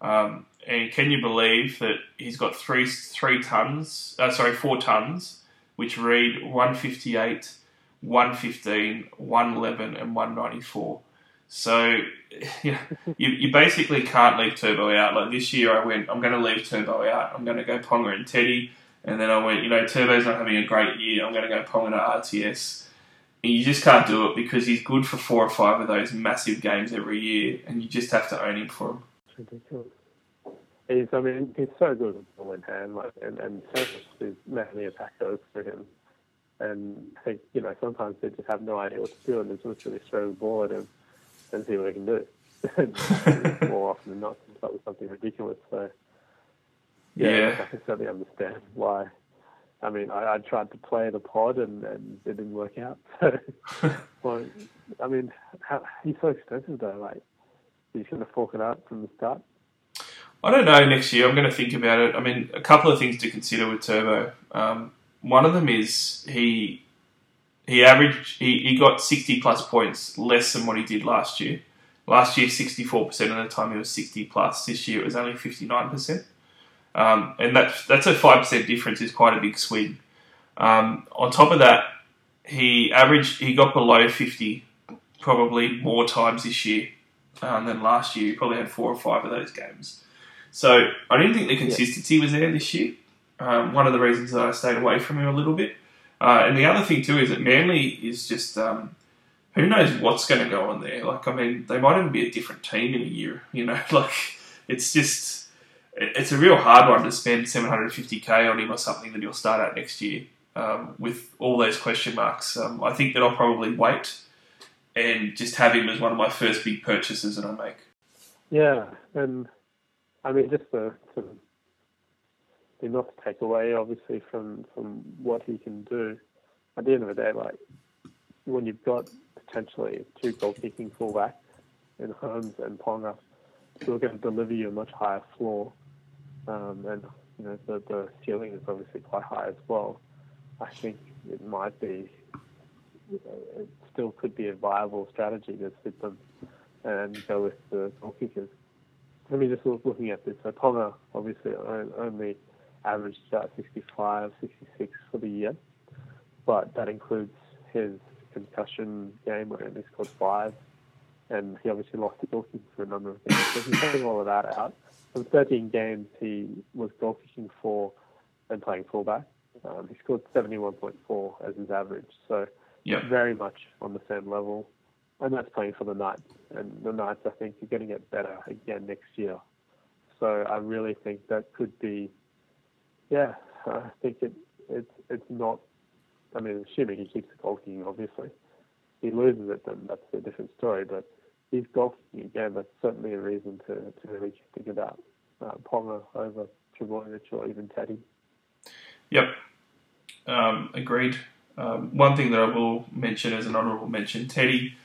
Um, and can you believe that he's got three three tons? Uh, sorry, four tons, which read 158, 115, 111, and 194. So you, you, basically can't leave Turbo out. Like this year, I went, I'm going to leave Turbo out. I'm going to go Ponga and Teddy. And then I went, you know, Turbo's not having a great year. I'm going to go Ponga to RTS. And you just can't do it because he's good for four or five of those massive games every year, and you just have to own him for them. It's ridiculous. He's, I mean, he's so good with the hand, like, and, and so much is manly attack goes for him. And I think, you know, sometimes they just have no idea what to do and they just literally throw the ball at him and see what he can do. More often than not, it's up with something ridiculous. So, yeah, Yeah. I can certainly understand why. I mean, I, I tried to play the pod and, and it didn't work out. So, well, I mean, how, he's so expensive though. Like, he's going to fork it out from the start. I don't know next year. I'm going to think about it. I mean, a couple of things to consider with Turbo. Um, one of them is he he averaged he, he got 60 plus points less than what he did last year. Last year, 64% of the time he was 60 plus. This year it was only 59%. Um, and that's that's a five percent difference is quite a big swing. Um, on top of that, he averaged he got below 50 probably more times this year um, than last year. He probably had four or five of those games. So I didn't think the consistency was there this year. Um, one of the reasons that I stayed away from him a little bit. Uh, and the other thing too is that Manly is just um, who knows what's going to go on there. Like I mean, they might even be a different team in a year. You know, like it's just it's a real hard one to spend 750k on him or something that he'll start out next year um, with all those question marks. Um, I think that I'll probably wait and just have him as one of my first big purchases that I make. Yeah, and I mean, just the to, not to take away, obviously, from from what he can do. At the end of the day, like when you've got potentially two goal kicking fullbacks in Holmes and Ponga, who are going to deliver you a much higher floor, um, and you know the the ceiling is obviously quite high as well. I think it might be, it still could be a viable strategy to sit them and go with the goal kickers. Let me just look, looking at this. So Ponga obviously on- only averaged about 65, 66 for the year, but that includes his concussion game where he only scored five, and he obviously lost the goal kicking for a number of games. So you take all of that out, from 13 games he was goal kicking for and playing fullback. Um, he scored 71.4 as his average, so Yep. very much on the same level. And that's playing for the Knights. And the Knights, I think, are going to get better again next year. So I really think that could be, yeah, I think it, it's it's not, I mean, assuming he keeps the kicking, obviously. He loses it, then that's a different story. But he's goal kicking again, that's certainly a reason to, to really think about uh, Ponga over Trbojevic or even Teddy. Yep, um, agreed. Um, one thing that I will mention as an honourable mention, Teddy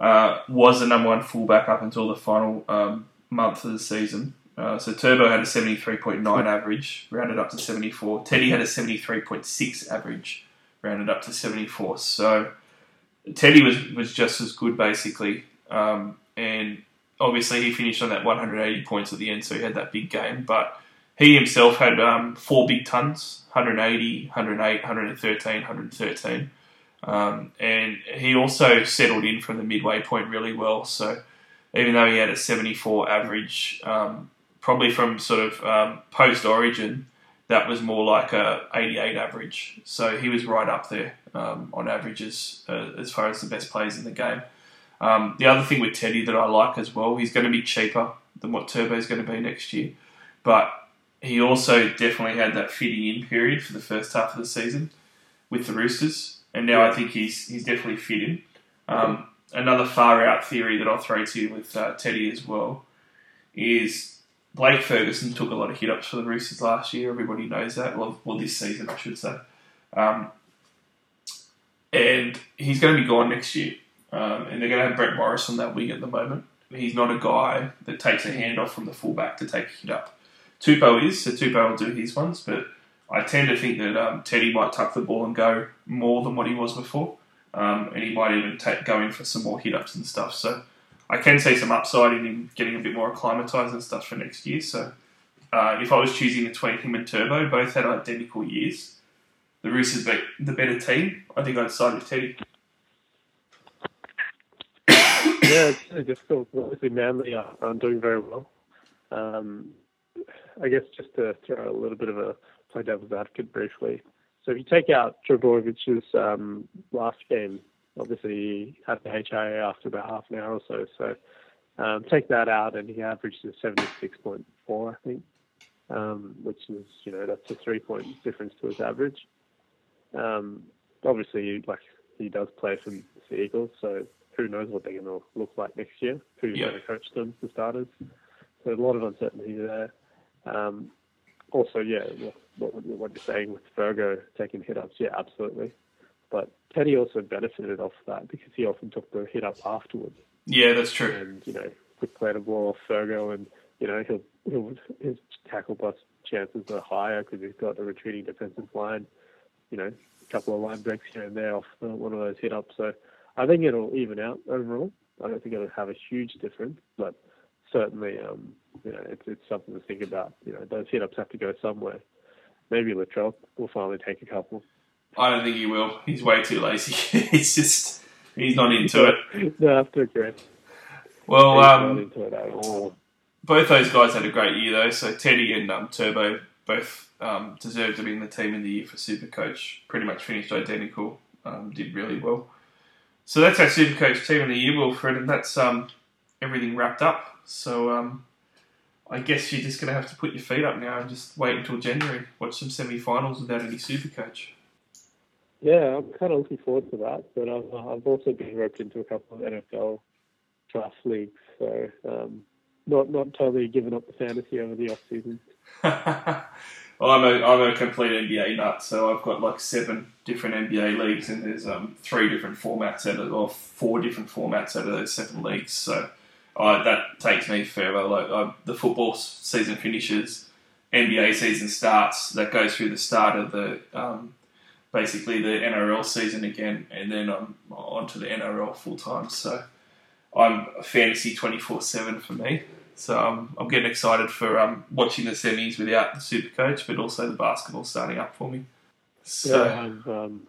uh, was the number one fullback up until the final um, month of the season. Uh, so Turbo had a 73.9 average, rounded up to 74. Teddy had a 73.6 average, rounded up to 74. So Teddy was, was just as good, basically. Um, and obviously, he finished on that 180 points at the end, so he had that big game. But he himself had um, four big tons 180, 108, 113, 113. Um, and he also settled in from the midway point really well. So even though he had a 74 average, um, probably from sort of um, post origin, that was more like a 88 average. So he was right up there um, on averages uh, as far as the best players in the game. Um, the other thing with Teddy that I like as well, he's going to be cheaper than what Turbo is going to be next year, but he also definitely had that fitting in period for the first half of the season with the Roosters, and now I think he's he's definitely fit in. Um, another far out theory that I'll throw to you with uh, Teddy as well is Blake Ferguson took a lot of hit ups for the Roosters last year. Everybody knows that. Well, well this season, I should say. Um, and he's going to be gone next year. Um, and they're going to have Brett Morris on that wing at the moment. He's not a guy that takes a handoff from the fullback to take a hit up. Tupou is, so Tupou will do his ones, but I tend to think that um, Teddy might tuck the ball and go more than what he was before. Um, and he might even take, go in for some more hit ups and stuff. So I can see some upside in him getting a bit more acclimatised and stuff for next year. So uh, if I was choosing between him and Turbo, both had identical years. The Roosters be the better team. I think I'd side with Teddy. yeah, it's really difficult. Obviously, Manly are, are doing very well. Um, I guess just to throw a little bit of a play devil's advocate briefly. So if you take out Trbojevic's um, last game, obviously he had the HIA after about half an hour or so. So um, take that out, and he averaged a 76.4, I think, um, which is you know that's a three point difference to his average. Um, obviously, like he does play for the Eagles, so who knows what they're going to look like next year? Who's Yeah. going to coach them, the starters? So a lot of uncertainty there. Um, also, yeah, what, what, what you're saying with Fergo taking hit ups, yeah, absolutely. But Teddy also benefited off that because he often took the hit up afterwards, Yeah, that's true. and you know, could play the ball off Fergo, and you know, he'll, he'll his tackle bust chances are higher because he's got a retreating defensive line. You know, a couple of line breaks here and there off one of those hit ups. So I think it'll even out overall. I don't think it'll have a huge difference, but certainly, um, you know, it's, it's something to think about. You know, those hit ups have to go somewhere. Maybe Latrell will finally take a couple. I don't think he will. He's way too lazy. he's just he's not into it. no, I have to agree. Well, He's not um, into it at all. both those guys had a great year though. So Teddy and um, Turbo both um, deserved to be in the team in the year for Super Coach. Pretty much finished identical. Um, did really well. So that's our Super Coach team of the year, Wilfred, and that's um, everything wrapped up. So um, I guess you're just going to have to put your feet up now and just wait until January. Watch some semi-finals without any Super Coach. Yeah, I'm kind of looking forward to that. But I've, I've also been roped into a couple of NFL draft leagues, so um, not not totally given up the fantasy over the off season. well, I'm a I'm a complete NBA nut, so I've got like seven different NBA leagues, and there's um, three different formats out of or four different formats out of those seven leagues. So that takes me forever. Like the football season finishes, NBA season starts. That goes through the start of the um, basically the NRL season again, and then I'm on to the NRL full time. So I'm fantasy twenty four seven for me. So um, I'm getting excited for um, watching the semis without the super coach, but also the basketball starting up for me. So yeah, I'm, um,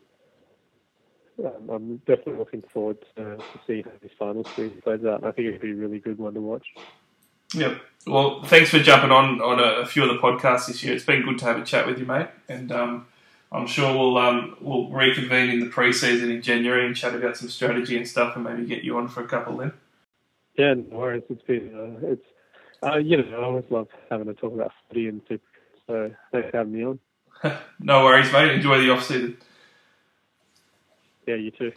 um, I'm definitely looking forward to, to see how this final series plays out. I think it'd be a really good one to watch. Yep. Well, thanks for jumping on on a, a few of the podcasts this year. It's been good to have a chat with you, mate. And um, I'm sure we'll um, we'll reconvene in the pre-season in January and chat about some strategy and stuff, and maybe get you on for a couple then. Yeah, no worries. It's been uh, it's uh, you know I always love having to talk about footy and super. So thanks for having me on. No worries, mate. Enjoy the off season. Yeah, you too.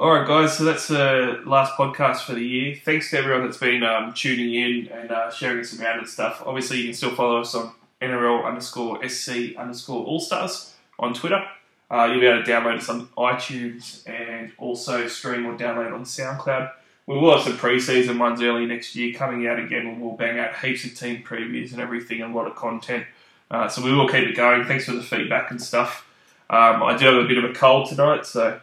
All right, guys. So that's the last podcast for the year. Thanks to everyone that's been um, tuning in and uh, sharing us around and stuff. Obviously, you can still follow us on NRL underscore SC underscore All Stars on Twitter. Uh, you'll be able to download us on iTunes and also stream or download on SoundCloud. We will have some pre-season ones early next year coming out again, and we'll bang out heaps of team previews and everything, and a lot of content. Uh, so we will keep it going. Thanks for the feedback and stuff. Um, I do have a bit of a cold tonight, so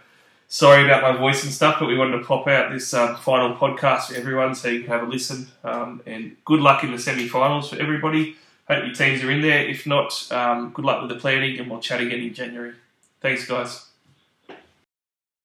sorry about my voice and stuff, but we wanted to pop out this um, final podcast for everyone so you can have a listen. Um, and good luck in the semi-finals for everybody. Hope your teams are in there. If not, um, good luck with the planning, and we'll chat again in January. Thanks, guys.